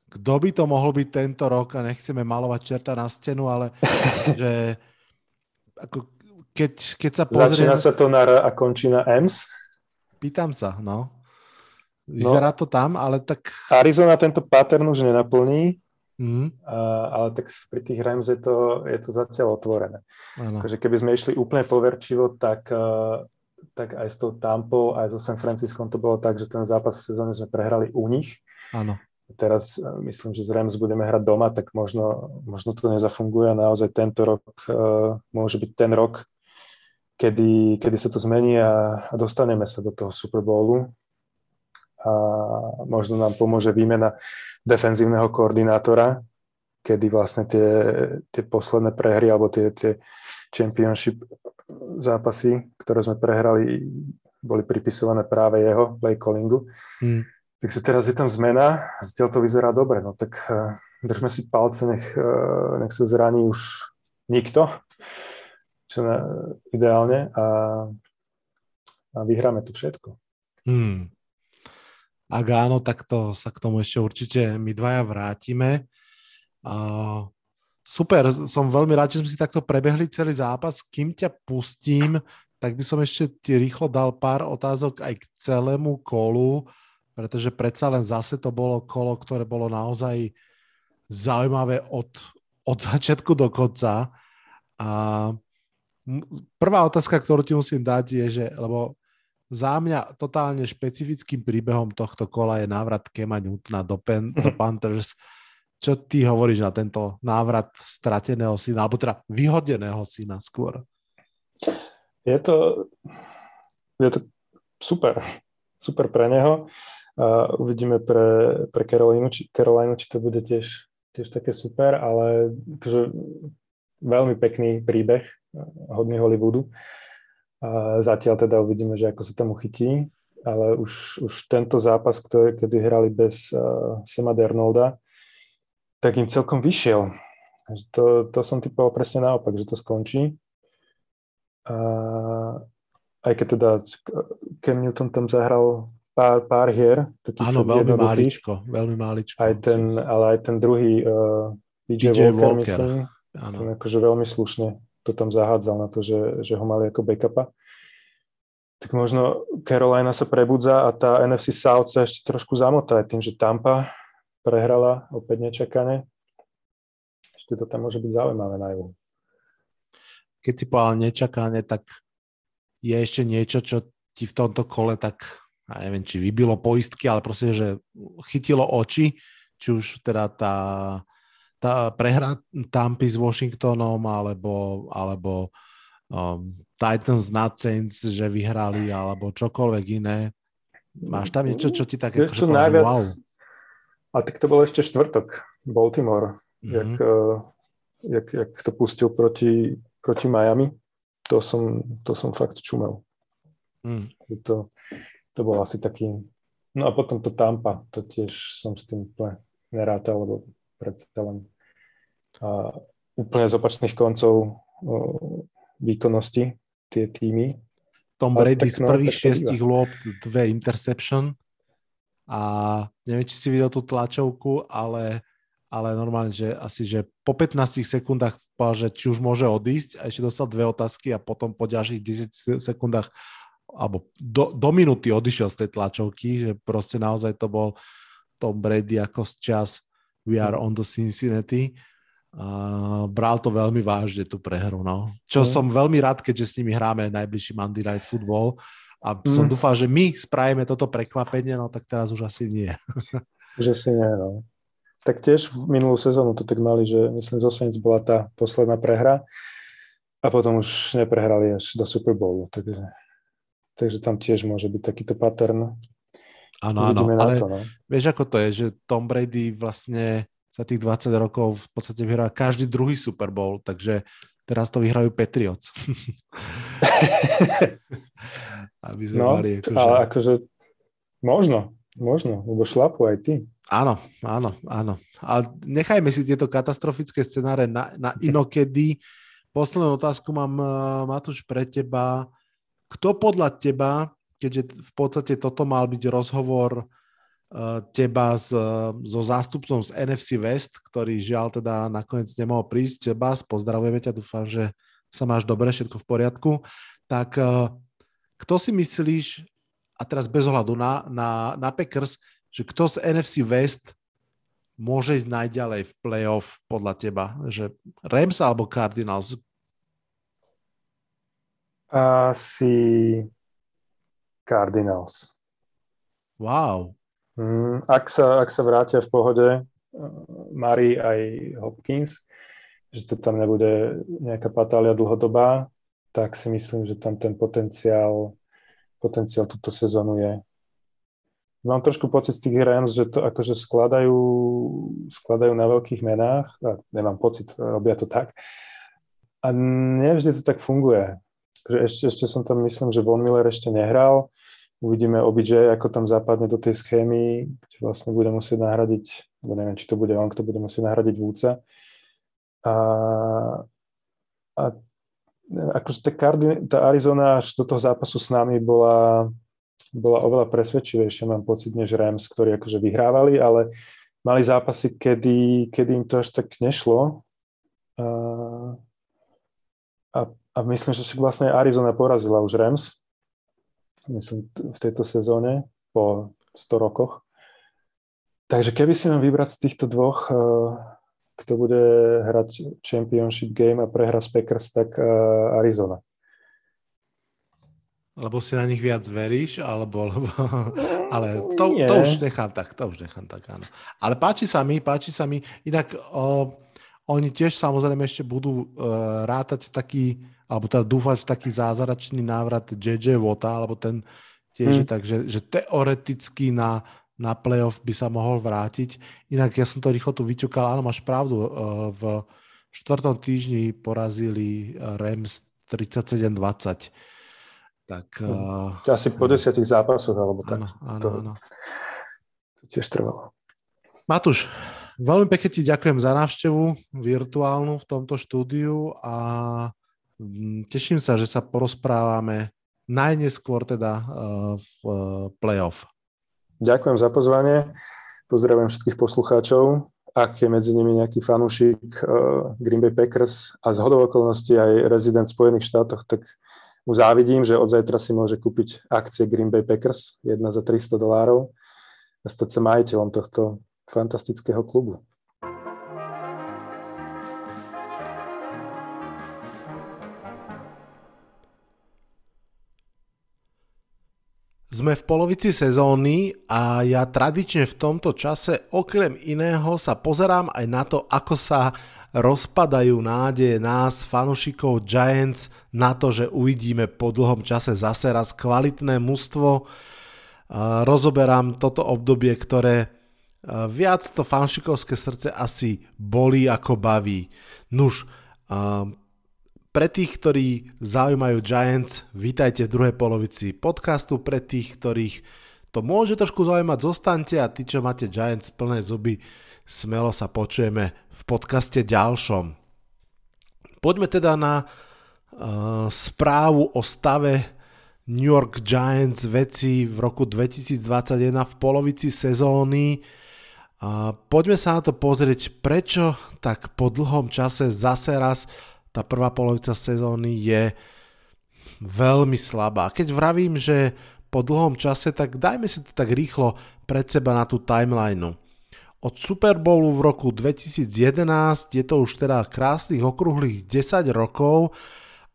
Kto by to mohol byť tento rok a nechceme malovať čerta na stenu, ale že ako keď, keď sa pozrieme... Začína sa to na R a končí na EMS? Pýtam sa, no. Vyzerá no, to tam, ale tak... Arizona tento pattern už nenaplní, mm. a, ale tak pri tých Rams je to, je to zatiaľ otvorené. Takže keby sme išli úplne poverčivo, tak, tak aj s tou Tampou, aj so San Franciscom to bolo tak, že ten zápas v sezóne sme prehrali u nich. Áno. Teraz myslím, že z Rams budeme hrať doma, tak možno, možno to nezafunguje a naozaj tento rok uh, môže byť ten rok, kedy, kedy sa to zmení a, a dostaneme sa do toho Super Bowlu. A možno nám pomôže výmena defenzívneho koordinátora, kedy vlastne tie, tie posledné prehry alebo tie, tie championship zápasy, ktoré sme prehrali, boli pripisované práve jeho play callingu. Hmm. Takže teraz je tam zmena, zatiaľ to vyzerá dobre, no tak uh, držme si palce, nech, uh, nech sa zraní už nikto čo na, ideálne a, a vyhráme tu všetko. Hmm. Ak áno, tak to sa k tomu ešte určite my dvaja vrátime. Uh, super, som veľmi rád, že sme si takto prebehli celý zápas. Kým ťa pustím, tak by som ešte ti rýchlo dal pár otázok aj k celému kolu, pretože predsa len zase to bolo kolo, ktoré bolo naozaj zaujímavé od, od začiatku do konca. A prvá otázka, ktorú ti musím dať je, že, lebo za mňa totálne špecifickým príbehom tohto kola je návrat Kema Newtona do, Pen, do Panthers. Čo ty hovoríš na tento návrat strateného syna, alebo teda vyhodeného syna skôr? je to, je to super. Super pre neho. A uvidíme pre, pre Carolinu, či, Carolinu, či to bude tiež, tiež také super, ale akože veľmi pekný príbeh, hodný Hollywoodu. A zatiaľ teda uvidíme, že ako sa tomu chytí, ale už, už tento zápas, ktorý, kedy hrali bez uh, Sema Dernolda, tak im celkom vyšiel. To, to som typoval presne naopak, že to skončí. A aj keď teda Cam Newton tam zahral pár, pár hier. Áno, veľmi máličko, veľmi máličko. Aj ten, ale aj ten druhý uh, PJ, PJ Walker, Walker, myslím, Áno. ten akože veľmi slušne to tam zahádzal na to, že, že ho mali ako backupa. Tak možno Carolina sa prebudza a tá NFC South sa ešte trošku zamotá tým, že Tampa prehrala opäť nečakane. Ešte to tam môže byť zaujímavé na juhu keď si povedal nečakane, tak je ešte niečo, čo ti v tomto kole tak, ja neviem, či vybilo poistky, ale proste, že chytilo oči, či už teda tá, tá prehra Tampy s Washingtonom, alebo, alebo um, Titans na Saints, že vyhrali, alebo čokoľvek iné. Máš tam niečo, čo ti tak akože najviac... wow? A tak to bol ešte štvrtok, Baltimore, mm-hmm. jak, uh, jak, jak to pustil proti proti Miami, to som, to som fakt čumel. Mm. To, to bol asi taký... No a potom to Tampa, to tiež som s tým úplne nerátal, lebo predsa len a úplne z opačných koncov o, výkonnosti tie týmy. Tom Brady z no, prvých šiestich lôb dve interception a neviem, či si videl tú tlačovku, ale ale normálne, že asi, že po 15 sekundách povedal, že či už môže odísť a ešte dostal dve otázky a potom po ďalších 10 sekundách alebo do, do minúty odišiel z tej tlačovky, že proste naozaj to bol Tom Brady ako z čas We are on the Cincinnati. Uh, bral to veľmi vážne tú prehru, no. Čo mm. som veľmi rád, keďže s nimi hráme najbližší Monday Night Football a mm. som dúfal, že my spravíme toto prekvapenie, no tak teraz už asi nie. Už asi nie, no tak tiež v minulú sezónu to tak mali, že myslím, zo Saints bola tá posledná prehra a potom už neprehrali až do Super Bowlu, takže, takže tam tiež môže byť takýto pattern. Áno, áno, ale to, no. vieš ako to je, že Tom Brady vlastne za tých 20 rokov v podstate vyhrá každý druhý Super Bowl, takže teraz to vyhrajú Patriots. Aby sme no, mali akože... ale akože možno, možno, lebo šlapu aj ty. Áno, áno, áno. A nechajme si tieto katastrofické scenáre na, na inokedy. Poslednú otázku mám, eh, Matúš, pre teba. Kto podľa teba, keďže v podstate toto mal byť rozhovor uh, teba s, so zástupcom z NFC West, ktorý žiaľ teda nakoniec nemohol prísť. Bas, pozdravujeme ťa, dúfam, že sa máš dobre, všetko v poriadku. Tak uh, kto si myslíš, a teraz bez ohľadu na, na, na Packers, že kto z NFC West môže ísť najďalej v playoff podľa teba? Že Rams alebo Cardinals? Asi Cardinals. Wow. Mm, ak, sa, ak sa vrátia v pohode uh, Mari aj Hopkins, že to tam nebude nejaká patália dlhodobá, tak si myslím, že tam ten potenciál, potenciál túto sezónu je. Mám trošku pocit z tých Rams, že to akože skladajú, skladajú na veľkých menách. A nemám pocit, robia to tak. A nevždy to tak funguje. Ešte, ešte som tam, myslím, že Von Miller ešte nehral. Uvidíme OBJ, ako tam západne do tej schémy, kde vlastne bude musieť nahradiť, alebo neviem, či to bude on, kto bude musieť nahradiť Vúca. A, a akože tá, Cardin, tá Arizona až do toho zápasu s nami bola bola oveľa presvedčivejšia, mám pocit, než Rams, ktorí akože vyhrávali, ale mali zápasy, kedy, kedy im to až tak nešlo. A, a, a myslím, že však vlastne Arizona porazila už Rams, myslím, v tejto sezóne po 100 rokoch. Takže keby si mám vybrať z týchto dvoch, eh, kto bude hrať Championship Game a prehra z Packers, tak eh, Arizona. Lebo si na nich viac veríš, alebo... alebo ale to, to už nechám tak, to už nechám tak, áno. Ale páči sa mi, páči sa mi. Inak o, oni tiež samozrejme ešte budú uh, rátať taký, alebo teda dúfať v taký zázračný návrat JJ Vota, alebo ten tiež hmm. takže že teoreticky na na playoff by sa mohol vrátiť. Inak ja som to rýchlo tu vyťukal, áno, máš pravdu, eh, v štvrtom týždni porazili eh, Rams 37-20. Tak, uh, Asi po desiatich zápasoch, alebo tak. Áno, áno, to, áno. To tiež trvalo. Matúš, veľmi pekne ti ďakujem za návštevu virtuálnu v tomto štúdiu a teším sa, že sa porozprávame najneskôr teda v playoff. Ďakujem za pozvanie. Pozdravujem všetkých poslucháčov. Ak je medzi nimi nejaký fanúšik uh, Green Bay Packers a z hodov okolností aj rezident v Spojených štátoch, tak mu závidím, že od zajtra si môže kúpiť akcie Green Bay Packers, jedna za 300 dolárov a stať sa majiteľom tohto fantastického klubu. Sme v polovici sezóny a ja tradične v tomto čase okrem iného sa pozerám aj na to, ako sa rozpadajú nádeje nás, fanušikov Giants, na to, že uvidíme po dlhom čase zase raz kvalitné mužstvo. Rozoberám toto obdobie, ktoré viac to fanšikovské srdce asi bolí ako baví. Nuž, pre tých, ktorí zaujímajú Giants, vítajte v druhej polovici podcastu. Pre tých, ktorých to môže trošku zaujímať, zostaňte a tí, čo máte Giants plné zuby, smelo sa počujeme v podcaste ďalšom. Poďme teda na uh, správu o stave New York Giants veci v roku 2021 v polovici sezóny. Uh, poďme sa na to pozrieť, prečo tak po dlhom čase zase raz tá prvá polovica sezóny je veľmi slabá. Keď vravím, že po dlhom čase, tak dajme si to tak rýchlo pred seba na tú timelineu. Od Super Bowlu v roku 2011 je to už teda krásnych okrúhlych 10 rokov.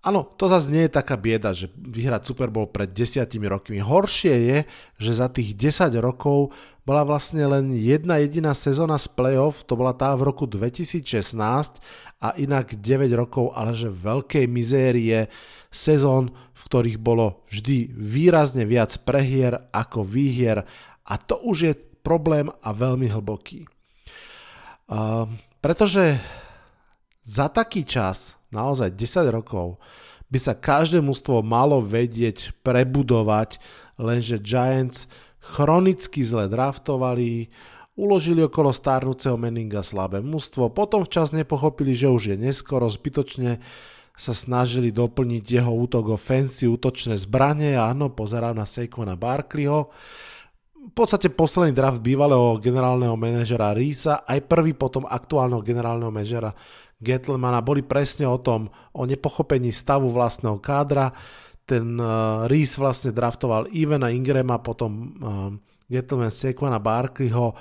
Áno, to zase nie je taká bieda, že vyhrať Super Bowl pred 10 rokmi. Horšie je, že za tých 10 rokov bola vlastne len jedna jediná sezóna z playoff, to bola tá v roku 2016 a inak 9 rokov, ale že veľkej mizérie sezón, v ktorých bolo vždy výrazne viac prehier ako výhier a to už je problém a veľmi hlboký. Uh, pretože za taký čas, naozaj 10 rokov, by sa každé mužstvo malo vedieť prebudovať, lenže Giants chronicky zle draftovali, Uložili okolo stárnúceho Meninga slabé mužstvo, potom včas nepochopili, že už je neskoro, zbytočne sa snažili doplniť jeho útok o fancy útočné zbranie a áno, pozerám na Saquona Barkleyho. V podstate posledný draft bývalého generálneho manažera Rísa, aj prvý potom aktuálneho generálneho manažera Gettlemana boli presne o tom, o nepochopení stavu vlastného kádra. Ten uh, Reese vlastne draftoval Ivena Ingrama, potom uh, Gettleman Saquona Barkleyho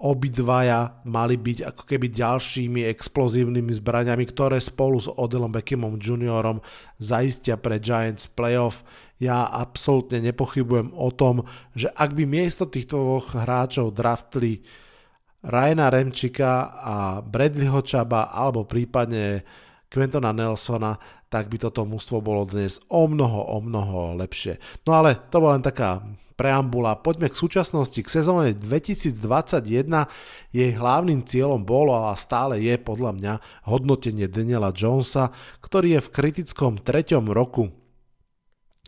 obidvaja mali byť ako keby ďalšími explozívnymi zbraniami, ktoré spolu s Odelom Beckhamom Juniorom zaistia pre Giants playoff. Ja absolútne nepochybujem o tom, že ak by miesto týchto dvoch hráčov draftli Ryana Remčika a Bradleyho Čaba alebo prípadne Quentona Nelsona, tak by toto mužstvo bolo dnes o mnoho, o mnoho lepšie. No ale to bola len taká preambula. Poďme k súčasnosti. K sezóne 2021 jej hlavným cieľom bolo a stále je podľa mňa hodnotenie Daniela Jonesa, ktorý je v kritickom treťom roku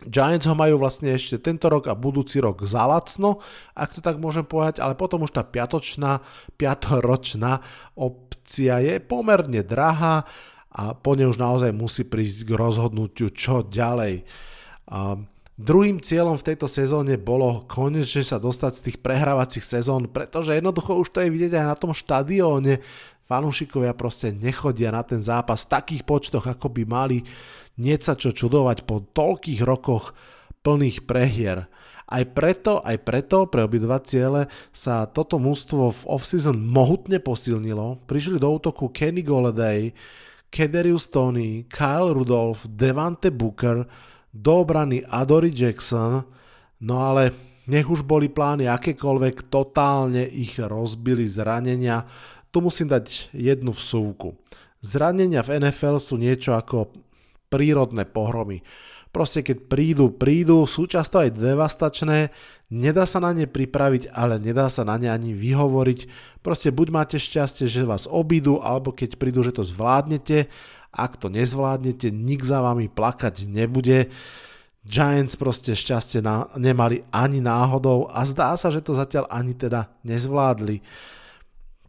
Giants ho majú vlastne ešte tento rok a budúci rok za lacno, ak to tak môžem povedať, ale potom už tá piatočná, piatoročná opcia je pomerne drahá a po nej už naozaj musí prísť k rozhodnutiu, čo ďalej. Druhým cieľom v tejto sezóne bolo konečne sa dostať z tých prehrávacích sezón, pretože jednoducho už to je vidieť aj na tom štadióne. Fanúšikovia proste nechodia na ten zápas v takých počtoch, ako by mali. Nie sa čo čudovať po toľkých rokoch plných prehier. Aj preto, aj preto pre obidva ciele sa toto mústvo v off-season mohutne posilnilo. Prišli do útoku Kenny Golladay, Kederius Tony, Kyle Rudolph, Devante Booker, do obrany Adory Jackson, no ale nech už boli plány akékoľvek, totálne ich rozbili zranenia. Tu musím dať jednu vsúvku. Zranenia v NFL sú niečo ako prírodné pohromy. Proste keď prídu, prídu, sú často aj devastačné, nedá sa na ne pripraviť, ale nedá sa na ne ani vyhovoriť. Proste buď máte šťastie, že vás obídu, alebo keď prídu, že to zvládnete ak to nezvládnete, nik za vami plakať nebude. Giants proste šťastie na, nemali ani náhodou a zdá sa, že to zatiaľ ani teda nezvládli.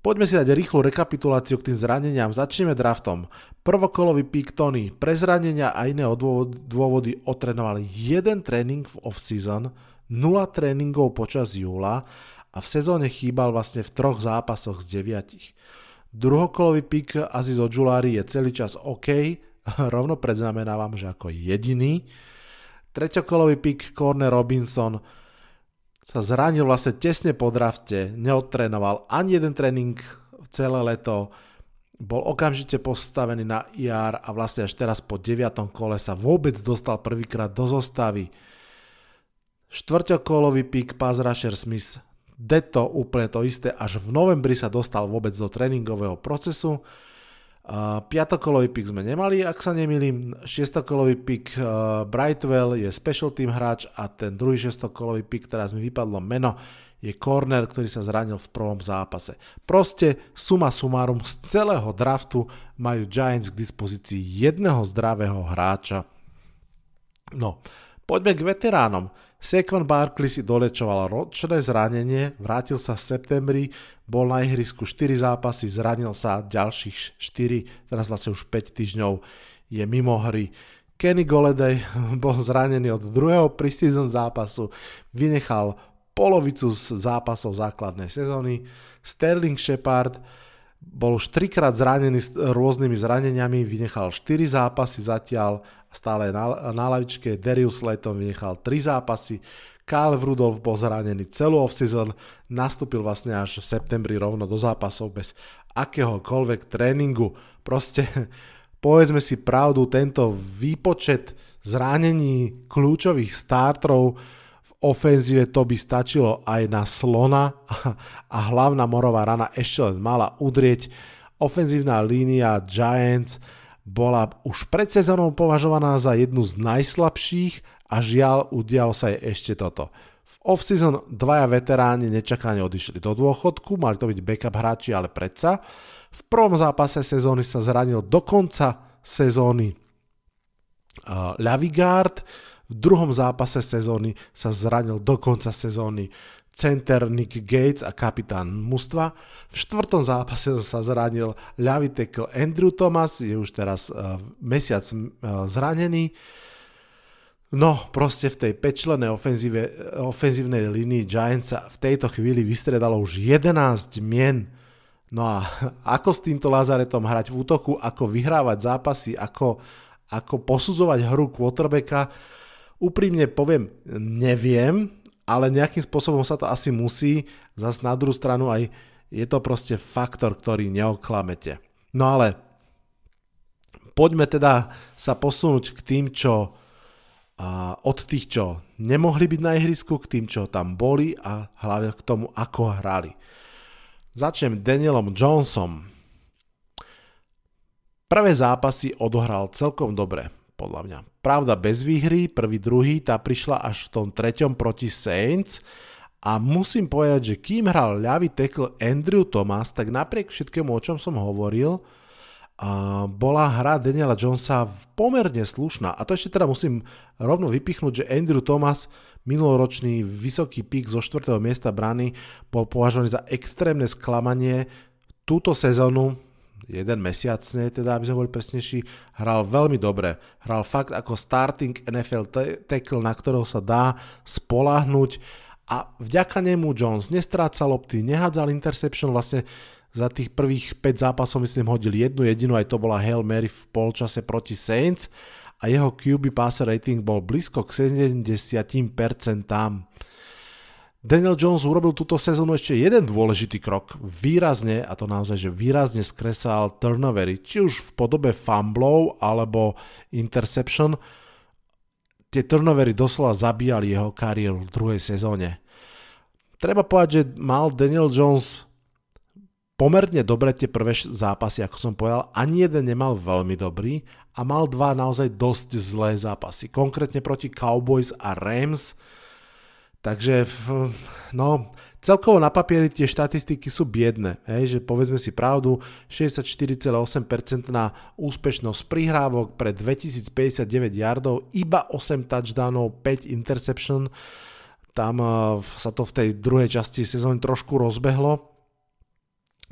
Poďme si dať rýchlu rekapituláciu k tým zraneniam. Začneme draftom. Prvokolový pík Tony. Pre zranenia a iné dôvody otrenovali jeden tréning v off-season, 0 tréningov počas júla a v sezóne chýbal vlastne v troch zápasoch z deviatich. Druhokolový pik Aziz Ojulari je celý čas OK, rovno predznamenávam, že ako jediný. Treťokolový pik Corner Robinson sa zranil vlastne tesne po drafte, neodtrénoval ani jeden tréning celé leto, bol okamžite postavený na IR a vlastne až teraz po 9. kole sa vôbec dostal prvýkrát do zostavy. Štvrťokolový pik Paz Rusher Smith Deto úplne to isté, až v novembri sa dostal vôbec do tréningového procesu. Piatokolový pick sme nemali, ak sa nemýlim. Šiestakolový pick Brightwell je special team hráč a ten druhý šestokolový pick, teraz mi vypadlo meno, je corner, ktorý sa zranil v prvom zápase. Proste suma sumárum z celého draftu majú Giants k dispozícii jedného zdravého hráča. No, poďme k veteránom. Sekvan Barkley si dolečoval ročné zranenie, vrátil sa v septembri, bol na ihrisku 4 zápasy, zranil sa ďalších 4, teraz vlastne už 5 týždňov je mimo hry. Kenny Goledej bol zranený od druhého preseason zápasu, vynechal polovicu z zápasov základnej sezóny. Sterling Shepard bol už trikrát zranený s rôznymi zraneniami, vynechal 4 zápasy zatiaľ stále na, na lavičke, Darius Slayton vynechal 3 zápasy, Kyle Rudolph bol zranený celú off-season, nastúpil vlastne až v septembri rovno do zápasov bez akéhokoľvek tréningu. Proste povedzme si pravdu, tento výpočet zranení kľúčových startrov ofenzíve to by stačilo aj na slona a, hlavná morová rana ešte len mala udrieť. Ofenzívna línia Giants bola už pred sezónou považovaná za jednu z najslabších a žiaľ udial sa jej ešte toto. V off-season dvaja veteráni nečakane odišli do dôchodku, mali to byť backup hráči, ale predsa. V prvom zápase sezóny sa zranil do konca sezóny uh, Lavigard, v druhom zápase sezóny sa zranil do konca sezóny center Nick Gates a kapitán mužstva. V štvrtom zápase sa zranil ľavý tackle Andrew Thomas, je už teraz uh, mesiac uh, zranený. No, proste v tej pečlenej ofenzívnej línii Giants sa v tejto chvíli vystredalo už 11 mien. No a ako s týmto Lazaretom hrať v útoku, ako vyhrávať zápasy, ako, ako posudzovať hru quarterbacka, úprimne poviem, neviem, ale nejakým spôsobom sa to asi musí. Zas na druhú stranu aj je to proste faktor, ktorý neoklamete. No ale poďme teda sa posunúť k tým, čo a od tých, čo nemohli byť na ihrisku, k tým, čo tam boli a hlavne k tomu, ako hrali. Začnem Danielom Johnsonom. Prvé zápasy odohral celkom dobre, podľa mňa. Pravda bez výhry, prvý, druhý, tá prišla až v tom treťom proti Saints a musím povedať, že kým hral ľavý tackle Andrew Thomas, tak napriek všetkému, o čom som hovoril, a bola hra Daniela Jonesa pomerne slušná. A to ešte teda musím rovno vypichnúť, že Andrew Thomas, minuloročný vysoký pík zo 4. miesta brany, bol považovaný za extrémne sklamanie. Túto sezónu jeden mesiac, ne, teda aby sme boli presnejší, hral veľmi dobre. Hral fakt ako starting NFL tackle, na ktorého sa dá spolahnuť a vďaka nemu Jones nestrácal lopty, nehádzal interception, vlastne za tých prvých 5 zápasov myslím hodil jednu jedinu, aj to bola Hail Mary v polčase proti Saints a jeho QB passer rating bol blízko k 70%. Daniel Jones urobil túto sezónu ešte jeden dôležitý krok. Výrazne, a to naozaj, že výrazne skresal turnovery, či už v podobe fumblov alebo interception. Tie turnovery doslova zabíjali jeho kariéru v druhej sezóne. Treba povedať, že mal Daniel Jones pomerne dobre tie prvé zápasy, ako som povedal. Ani jeden nemal veľmi dobrý a mal dva naozaj dosť zlé zápasy. Konkrétne proti Cowboys a Rams – Takže, no, celkovo na papieri tie štatistiky sú biedne, hej, že povedzme si pravdu, 64,8% na úspešnosť prihrávok pre 2059 yardov, iba 8 touchdownov, 5 interception, tam uh, sa to v tej druhej časti sezóny trošku rozbehlo.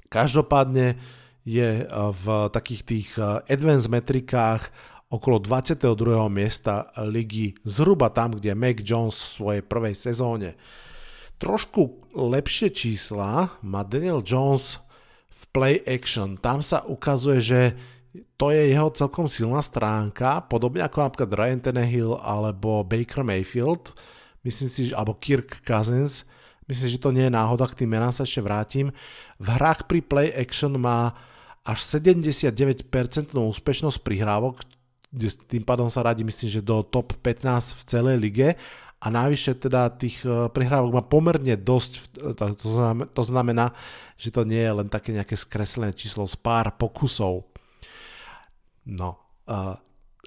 Každopádne je uh, v takých tých uh, advanced metrikách okolo 22. miesta ligy, zhruba tam, kde Mac Jones v svojej prvej sezóne. Trošku lepšie čísla má Daniel Jones v play action. Tam sa ukazuje, že to je jeho celkom silná stránka, podobne ako napríklad Ryan Tannehill alebo Baker Mayfield, myslím si, že, alebo Kirk Cousins, myslím, že to nie je náhoda, k tým menám sa ešte vrátim. V hrách pri play action má až 79% úspešnosť prihrávok, kde tým pádom sa radí, myslím, že do top 15 v celej lige a navyše teda tých e, prihrávok má pomerne dosť, e, to znamená, že to nie je len také nejaké skreslené číslo z pár pokusov. No, uh,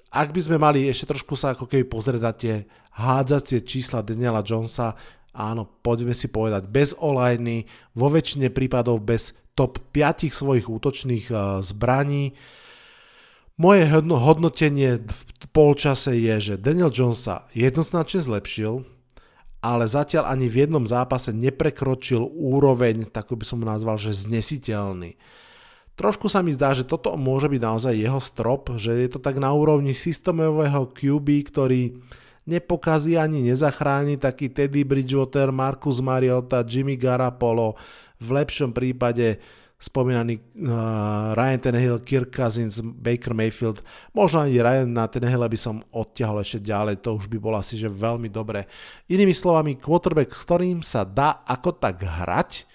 ak by sme mali ešte trošku sa ako keby pozrieť na tie hádzacie čísla Daniela Jonesa, áno, poďme si povedať, bez olajny, vo väčšine prípadov bez top 5 svojich útočných zbraní, moje hodnotenie v polčase je, že Daniel Jones sa jednoznačne zlepšil, ale zatiaľ ani v jednom zápase neprekročil úroveň, tak by som nazval, že znesiteľný. Trošku sa mi zdá, že toto môže byť naozaj jeho strop, že je to tak na úrovni systémového QB, ktorý nepokazí ani nezachráni taký Teddy Bridgewater, Marcus Mariota, Jimmy Garapolo, v lepšom prípade spomínaný uh, Ryan Tannehill, Kirk Cousins, Baker Mayfield, možno ani Ryan na Tannehill by som odtiahol ešte ďalej, to už by bolo asi že veľmi dobré. Inými slovami, quarterback, s ktorým sa dá ako tak hrať,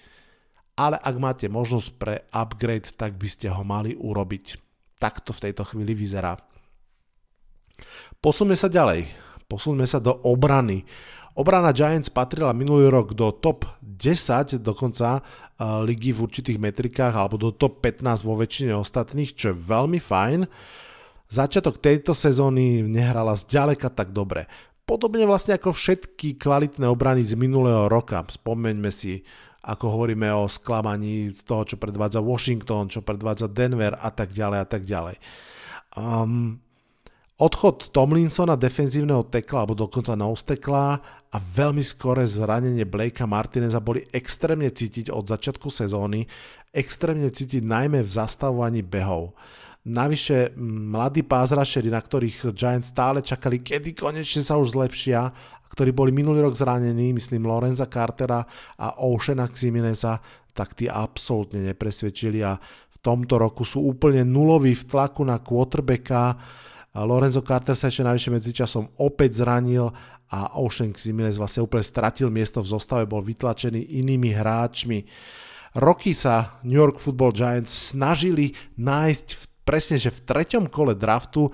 ale ak máte možnosť pre upgrade, tak by ste ho mali urobiť. Tak to v tejto chvíli vyzerá. Posuňme sa ďalej. Posuňme sa do obrany. Obrana Giants patrila minulý rok do top 10 dokonca uh, ligy v určitých metrikách alebo do top 15 vo väčšine ostatných, čo je veľmi fajn. Začiatok tejto sezóny nehrala zďaleka tak dobre. Podobne vlastne ako všetky kvalitné obrany z minulého roka. Spomeňme si, ako hovoríme o sklamaní z toho, čo predvádza Washington, čo predvádza Denver a tak ďalej a tak ďalej. Um, Odchod Tomlinsona, defenzívneho tekla, alebo dokonca nose a veľmi skore zranenie Blakea Martineza boli extrémne cítiť od začiatku sezóny, extrémne cítiť najmä v zastavovaní behov. Navyše mladí pázrašeri, na ktorých Giants stále čakali, kedy konečne sa už zlepšia, ktorí boli minulý rok zranení, myslím Lorenza Cartera a Oceana Ximeneza, tak tí absolútne nepresvedčili a v tomto roku sú úplne nuloví v tlaku na quarterbacka, Lorenzo Carter sa ešte najvyššie medzičasom opäť zranil a Ocean Jimenez vlastne úplne stratil miesto v zostave, bol vytlačený inými hráčmi. Roky sa New York Football Giants snažili nájsť v, presne, že v treťom kole draftu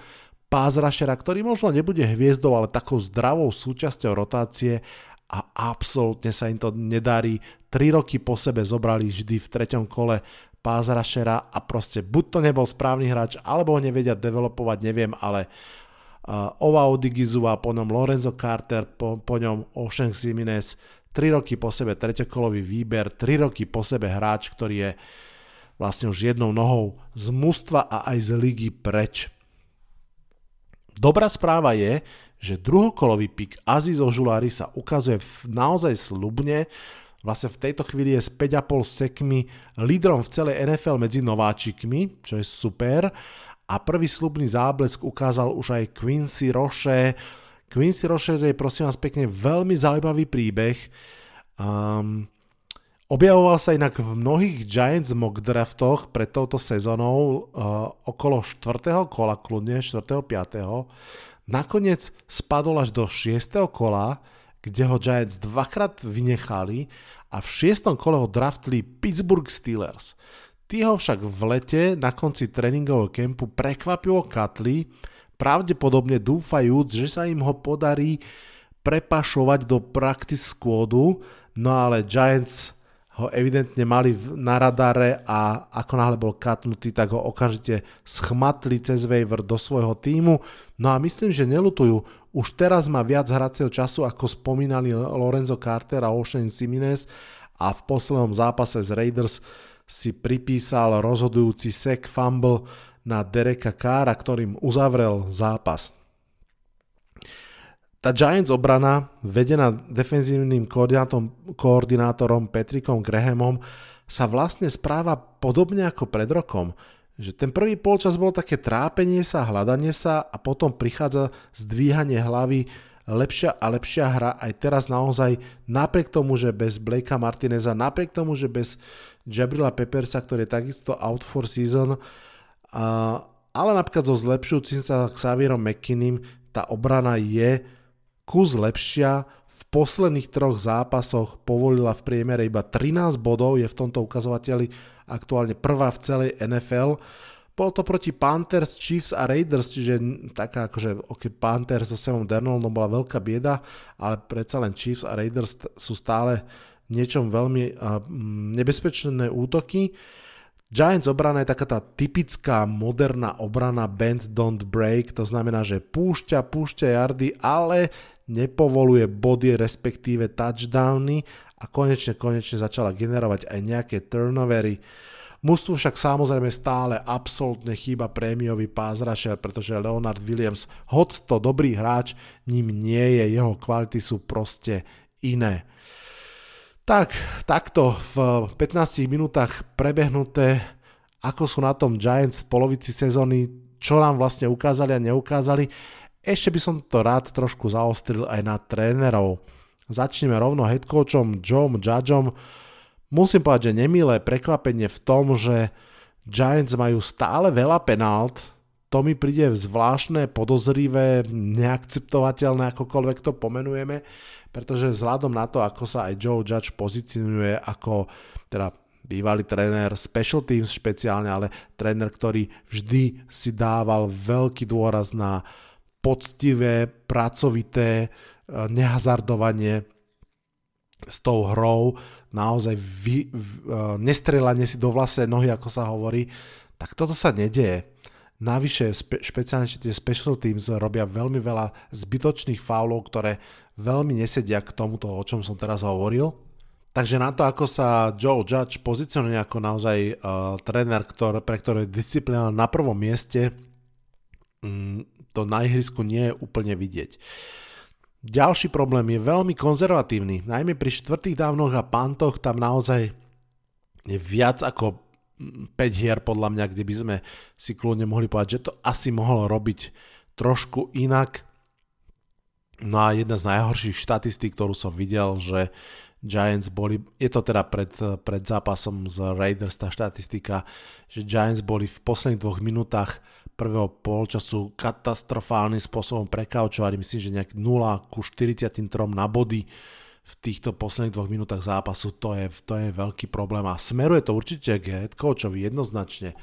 pázrašera, ktorý možno nebude hviezdou, ale takou zdravou súčasťou rotácie a absolútne sa im to nedarí. Tri roky po sebe zobrali vždy v treťom kole pass a proste buď to nebol správny hráč, alebo ho nevedia developovať, neviem, ale uh, Ova Odigizu a po ňom Lorenzo Carter, po, po ňom Ocean Jimenez, 3 roky po sebe treťokolový výber, 3 roky po sebe hráč, ktorý je vlastne už jednou nohou z mužstva a aj z ligy preč. Dobrá správa je, že druhokolový pik Aziz Ožulári sa ukazuje naozaj slubne, Vlastne v tejto chvíli je s 5,5 sekmi lídrom v celej NFL medzi nováčikmi, čo je super. A prvý slubný záblesk ukázal už aj Quincy Roche. Quincy Roche je prosím vás pekne veľmi zaujímavý príbeh. Um, objavoval sa inak v mnohých Giants mock draftoch pred touto sezónou uh, okolo 4. kola, kľudne 4. 5. Nakoniec spadol až do 6. kola, kde ho Giants dvakrát vynechali a v šiestom kole ho draftli Pittsburgh Steelers. Tí ho však v lete na konci tréningového kempu prekvapivo katli, pravdepodobne dúfajúc, že sa im ho podarí prepašovať do practice squadu, no ale Giants ho evidentne mali na radare a ako náhle bol katnutý, tak ho okamžite schmatli cez waiver do svojho týmu. No a myslím, že nelutujú. Už teraz má viac hracieho času, ako spomínali Lorenzo Carter a Ocean Simines a v poslednom zápase z Raiders si pripísal rozhodujúci sek fumble na Dereka Kára, ktorým uzavrel zápas. Tá Giants obrana, vedená defenzívnym koordinátorom Patrickom Grahamom, sa vlastne správa podobne ako pred rokom. Že ten prvý polčas bolo také trápenie sa, hľadanie sa a potom prichádza zdvíhanie hlavy, lepšia a lepšia hra aj teraz naozaj napriek tomu, že bez Blakea Martineza, napriek tomu, že bez Jabrila Peppersa, ktorý je takisto out for season, a, ale napríklad so zlepšujúcim sa Xavierom McKinnim tá obrana je kus lepšia. V posledných troch zápasoch povolila v priemere iba 13 bodov, je v tomto ukazovateli aktuálne prvá v celej NFL. Bolo to proti Panthers, Chiefs a Raiders, čiže taká akože ok, Panthers so Samom Darnoldom bola veľká bieda, ale predsa len Chiefs a Raiders sú stále niečom veľmi uh, nebezpečné útoky. Giants obrana je taká tá typická moderná obrana bend don't break, to znamená, že púšťa, púšťa jardy, ale nepovoluje body, respektíve touchdowny a konečne, konečne začala generovať aj nejaké turnovery. Mústvu však samozrejme stále absolútne chýba prémiový pass pretože Leonard Williams, hoď to dobrý hráč, ním nie je, jeho kvality sú proste iné. Tak, takto v 15 minútach prebehnuté, ako sú na tom Giants v polovici sezóny, čo nám vlastne ukázali a neukázali. Ešte by som to rád trošku zaostril aj na trénerov. Začneme rovno headcoachom Joe Judgeom. Musím povedať, že nemilé prekvapenie v tom, že Giants majú stále veľa penált, to mi príde zvláštne, podozrivé, neakceptovateľné, akokoľvek to pomenujeme, pretože vzhľadom na to, ako sa aj Joe Judge pozicionuje ako teda bývalý tréner special teams špeciálne, ale tréner, ktorý vždy si dával veľký dôraz na poctivé, pracovité, nehazardovanie s tou hrou, naozaj vy, v, e, nestrelanie si do vlastnej nohy, ako sa hovorí, tak toto sa nedieje. Navyše spe, špeciálne tie special teams robia veľmi veľa zbytočných faulov, ktoré veľmi nesedia k tomuto, o čom som teraz hovoril. Takže na to, ako sa Joe Judge pozicionuje ako naozaj uh, tréner, ktor, pre ktoré je disciplína na prvom mieste, um, to na ihrisku nie je úplne vidieť. Ďalší problém je veľmi konzervatívny, najmä pri štvrtých dávnoch a pantoch tam naozaj je viac ako 5 hier podľa mňa, kde by sme si kľudne mohli povedať, že to asi mohlo robiť trošku inak. No a jedna z najhorších štatistík, ktorú som videl, že Giants boli, je to teda pred, pred zápasom z Raiders tá štatistika, že Giants boli v posledných dvoch minútach prvého polčasu katastrofálnym spôsobom prekaučovali, myslím, že nejak 0 ku 43 na body v týchto posledných dvoch minútach zápasu, to je, to je veľký problém a smeruje to určite k head coachovi jednoznačne.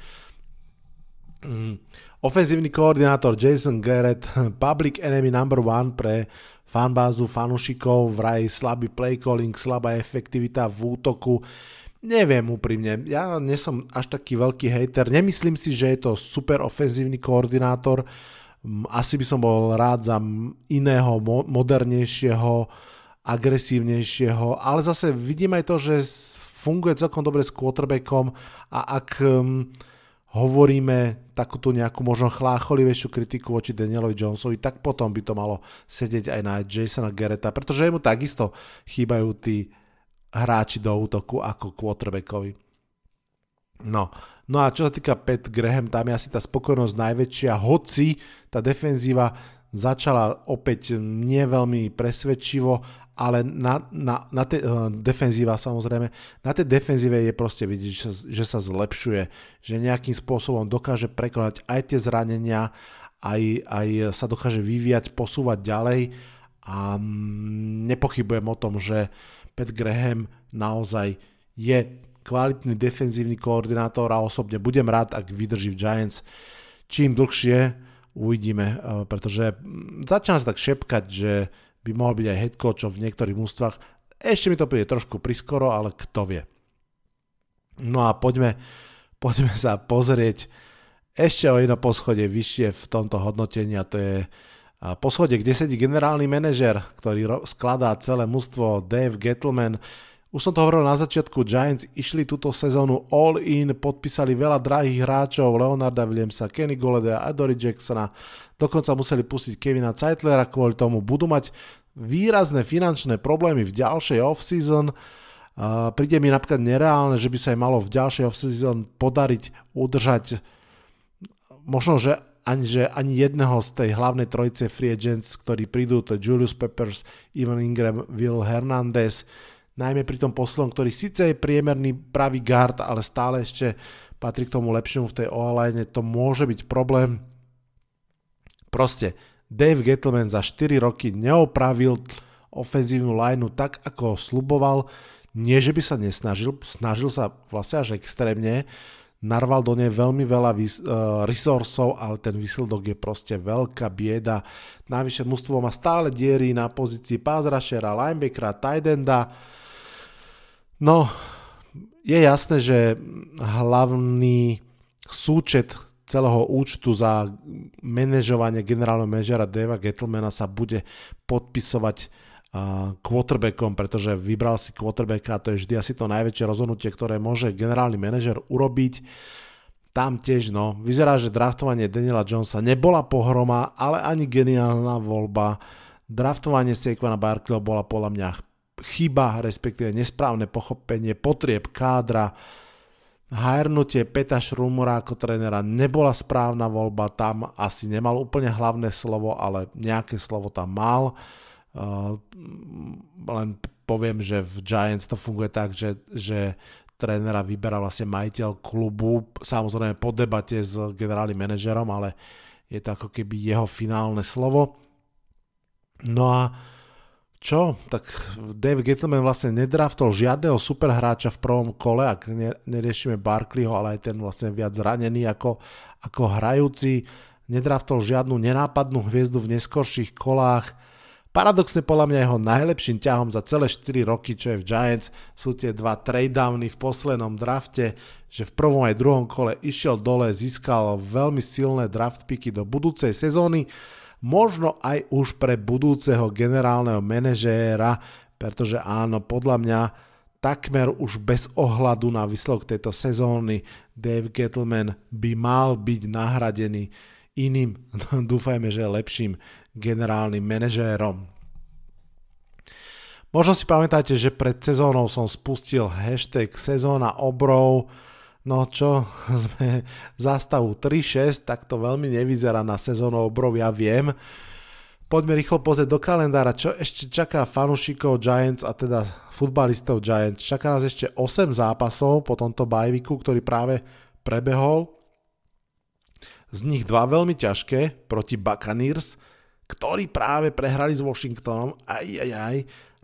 Mm. Ofenzívny koordinátor Jason Garrett, public enemy number one pre fanbázu fanúšikov, vraj slabý play calling, slabá efektivita v útoku, Neviem úprimne, ja nie som až taký veľký hater, nemyslím si, že je to super ofenzívny koordinátor, asi by som bol rád za iného, modernejšieho, agresívnejšieho, ale zase vidím aj to, že funguje celkom dobre s quarterbackom a ak um, hovoríme takúto nejakú možno chlácholivejšiu kritiku voči Danielovi Jonesovi, tak potom by to malo sedieť aj na Jasona Garretta, pretože mu takisto chýbajú tí hráči do útoku ako quarterbackovi. No, no a čo sa týka Pat Graham, tam je asi tá spokojnosť najväčšia, hoci tá defenzíva začala opäť nie veľmi presvedčivo, ale na, na, na te, uh, defenzíva samozrejme, na tej defenzíve je proste vidieť, že, že sa zlepšuje, že nejakým spôsobom dokáže prekonať aj tie zranenia, aj, aj sa dokáže vyvíjať, posúvať ďalej a mm, nepochybujem o tom, že Pat Graham naozaj je kvalitný defenzívny koordinátor a osobne budem rád, ak vydrží v Giants čím dlhšie, uvidíme, eh, pretože mm, začína sa tak šepkať, že by mohol byť aj head coachom v niektorých mústvách. Ešte mi to príde trošku priskoro, ale kto vie. No a poďme, poďme sa pozrieť ešte o jedno poschodie vyššie v tomto hodnotení a to je poschodie, kde sedí generálny manažer, ktorý skladá celé mústvo Dave Gettleman. Už som to hovoril na začiatku, Giants išli túto sezónu all in, podpísali veľa drahých hráčov, Leonarda Williamsa, Kenny Goleda, Adory Jacksona, dokonca museli pustiť Kevina Zeitlera kvôli tomu, budú mať výrazné finančné problémy v ďalšej off-season, Uh, príde mi napríklad nereálne, že by sa im malo v ďalšej off-season podariť udržať možno, že ani, že ani jedného z tej hlavnej trojice free agents, ktorí prídu, to je Julius Peppers, Ivan Ingram, Will Hernandez, najmä pri tom poslom, ktorý síce je priemerný pravý guard, ale stále ešte patrí k tomu lepšiemu v tej OL to môže byť problém. Proste Dave Gettleman za 4 roky neopravil ofenzívnu lineu tak, ako sluboval. Nie, že by sa nesnažil, snažil sa vlastne až extrémne, narval do nej veľmi veľa vys- uh, resursov, ale ten výsledok je proste veľká bieda. Najvyššie mústvo má stále diery na pozícii rushera, linebackera, tight enda, No, je jasné, že hlavný súčet celého účtu za manažovanie generálneho manažera Deva Gettlemana sa bude podpisovať quarterbackom, pretože vybral si quarterbacka a to je vždy asi to najväčšie rozhodnutie, ktoré môže generálny manažer urobiť. Tam tiež, no, vyzerá, že draftovanie Daniela Jonesa nebola pohroma, ale ani geniálna voľba. Draftovanie Saquona Barkleyho bola podľa mňa chyba, respektíve nesprávne pochopenie potrieb kádra, Hajrnutie Peta Šrumura ako trénera nebola správna voľba, tam asi nemal úplne hlavné slovo, ale nejaké slovo tam mal. Uh, len poviem, že v Giants to funguje tak, že, že trénera vyberá vlastne majiteľ klubu, samozrejme po debate s generálnym manažerom, ale je to ako keby jeho finálne slovo. No a čo? Tak Dave Gettleman vlastne nedraftol žiadneho superhráča v prvom kole, ak neriešime Barkleyho, ale aj ten vlastne viac zranený ako, ako hrajúci. Nedraftol žiadnu nenápadnú hviezdu v neskorších kolách. Paradoxne podľa mňa jeho najlepším ťahom za celé 4 roky, čo je v Giants, sú tie dva trade-downy v poslednom drafte, že v prvom aj druhom kole išiel dole, získal veľmi silné draft picky do budúcej sezóny možno aj už pre budúceho generálneho manažéra, pretože áno, podľa mňa takmer už bez ohľadu na výsledok tejto sezóny Dave Gettleman by mal byť nahradený iným, dúfajme, že lepším generálnym manažérom. Možno si pamätáte, že pred sezónou som spustil hashtag sezóna obrov, No čo, sme zastavu 3-6, tak to veľmi nevyzerá na sezónu obrov, ja viem. Poďme rýchlo pozrieť do kalendára, čo ešte čaká fanúšikov Giants a teda futbalistov Giants. Čaká nás ešte 8 zápasov po tomto bajviku, ktorý práve prebehol. Z nich dva veľmi ťažké proti Buccaneers, ktorí práve prehrali s Washingtonom, aj, aj, aj,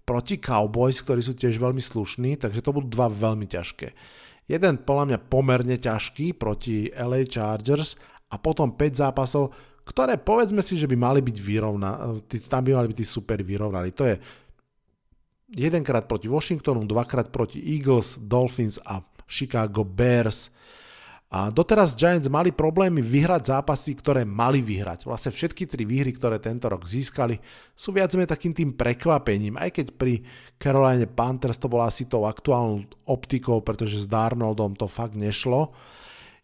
proti Cowboys, ktorí sú tiež veľmi slušní, takže to budú dva veľmi ťažké. Jeden podľa mňa pomerne ťažký proti LA Chargers a potom 5 zápasov, ktoré povedzme si, že by mali byť vyrovnaní, tam by mali byť tí super vyrovnaní. To je jedenkrát proti Washingtonu, dvakrát proti Eagles, Dolphins a Chicago Bears. A doteraz Giants mali problémy vyhrať zápasy, ktoré mali vyhrať. Vlastne všetky tri výhry, ktoré tento rok získali, sú viac menej takým tým prekvapením. Aj keď pri Caroline Panthers to bola asi tou aktuálnou optikou, pretože s Darnoldom to fakt nešlo.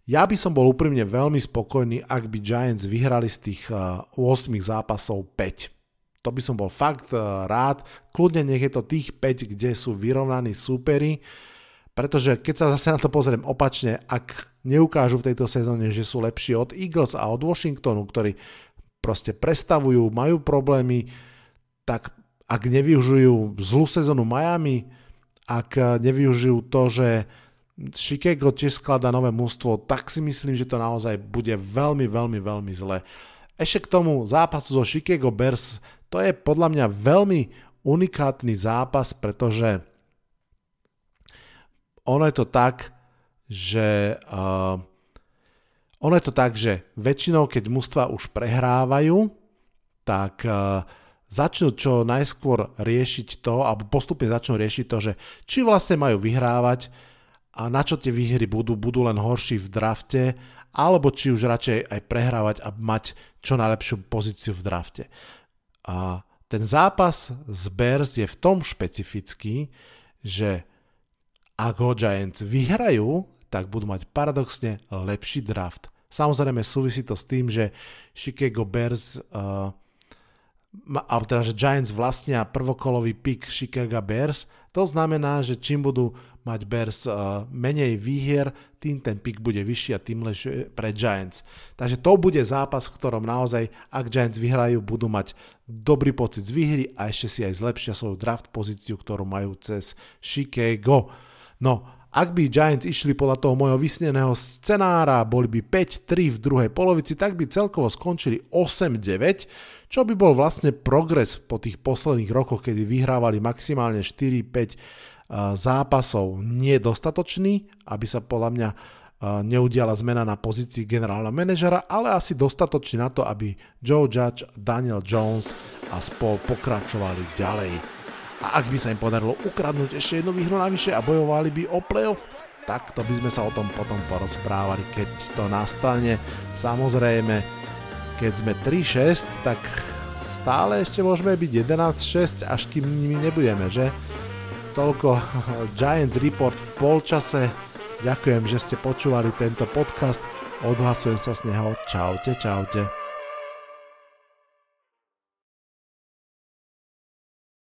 Ja by som bol úprimne veľmi spokojný, ak by Giants vyhrali z tých 8 zápasov 5. to by som bol fakt e, rád. Kľudne nech je to tých 5, kde sú vyrovnaní súperi, pretože keď sa zase na to pozriem opačne, ak neukážu v tejto sezóne, že sú lepší od Eagles a od Washingtonu, ktorí proste prestavujú, majú problémy, tak ak nevyužijú zlú sezónu Miami, ak nevyužijú to, že Chicago tiež skladá nové mústvo, tak si myslím, že to naozaj bude veľmi, veľmi, veľmi zle. Ešte k tomu zápasu zo Chicago Bears, to je podľa mňa veľmi unikátny zápas, pretože ono je to tak, že uh, ono je to tak, že väčšinou, keď mužstva už prehrávajú, tak uh, začnú čo najskôr riešiť to, alebo postupne začnú riešiť to, že či vlastne majú vyhrávať, a na čo tie výhry budú, budú len horší v drafte, alebo či už radšej aj prehrávať a mať čo najlepšiu pozíciu v drafte. A ten zápas z Bears je v tom špecifický, že ak ho Giants vyhrajú, tak budú mať paradoxne lepší draft. Samozrejme súvisí to s tým, že Chicago Bears uh, teda, že Giants vlastnia prvokolový pick Chicago Bears, to znamená, že čím budú mať Bears uh, menej výhier, tým ten pick bude vyšší a tým lepšie pre Giants. Takže to bude zápas, v ktorom naozaj, ak Giants vyhrajú, budú mať dobrý pocit z výhry a ešte si aj zlepšia svoju draft pozíciu, ktorú majú cez Chicago. No, ak by Giants išli podľa toho môjho vysneného scenára, boli by 5-3 v druhej polovici, tak by celkovo skončili 8-9, čo by bol vlastne progres po tých posledných rokoch, kedy vyhrávali maximálne 4-5 zápasov nie je dostatočný, aby sa podľa mňa neudiala zmena na pozícii generálneho manažera, ale asi dostatočný na to, aby Joe Judge, Daniel Jones a spol pokračovali ďalej. A ak by sa im podarilo ukradnúť ešte jednu výhru navyše a bojovali by o playoff, tak to by sme sa o tom potom porozprávali, keď to nastane. Samozrejme, keď sme 3-6, tak stále ešte môžeme byť 11-6, až kým nimi nebudeme, že? toľko Giants Report v polčase. Ďakujem, že ste počúvali tento podcast. Odhlasujem sa z neho. Čaute, čaute.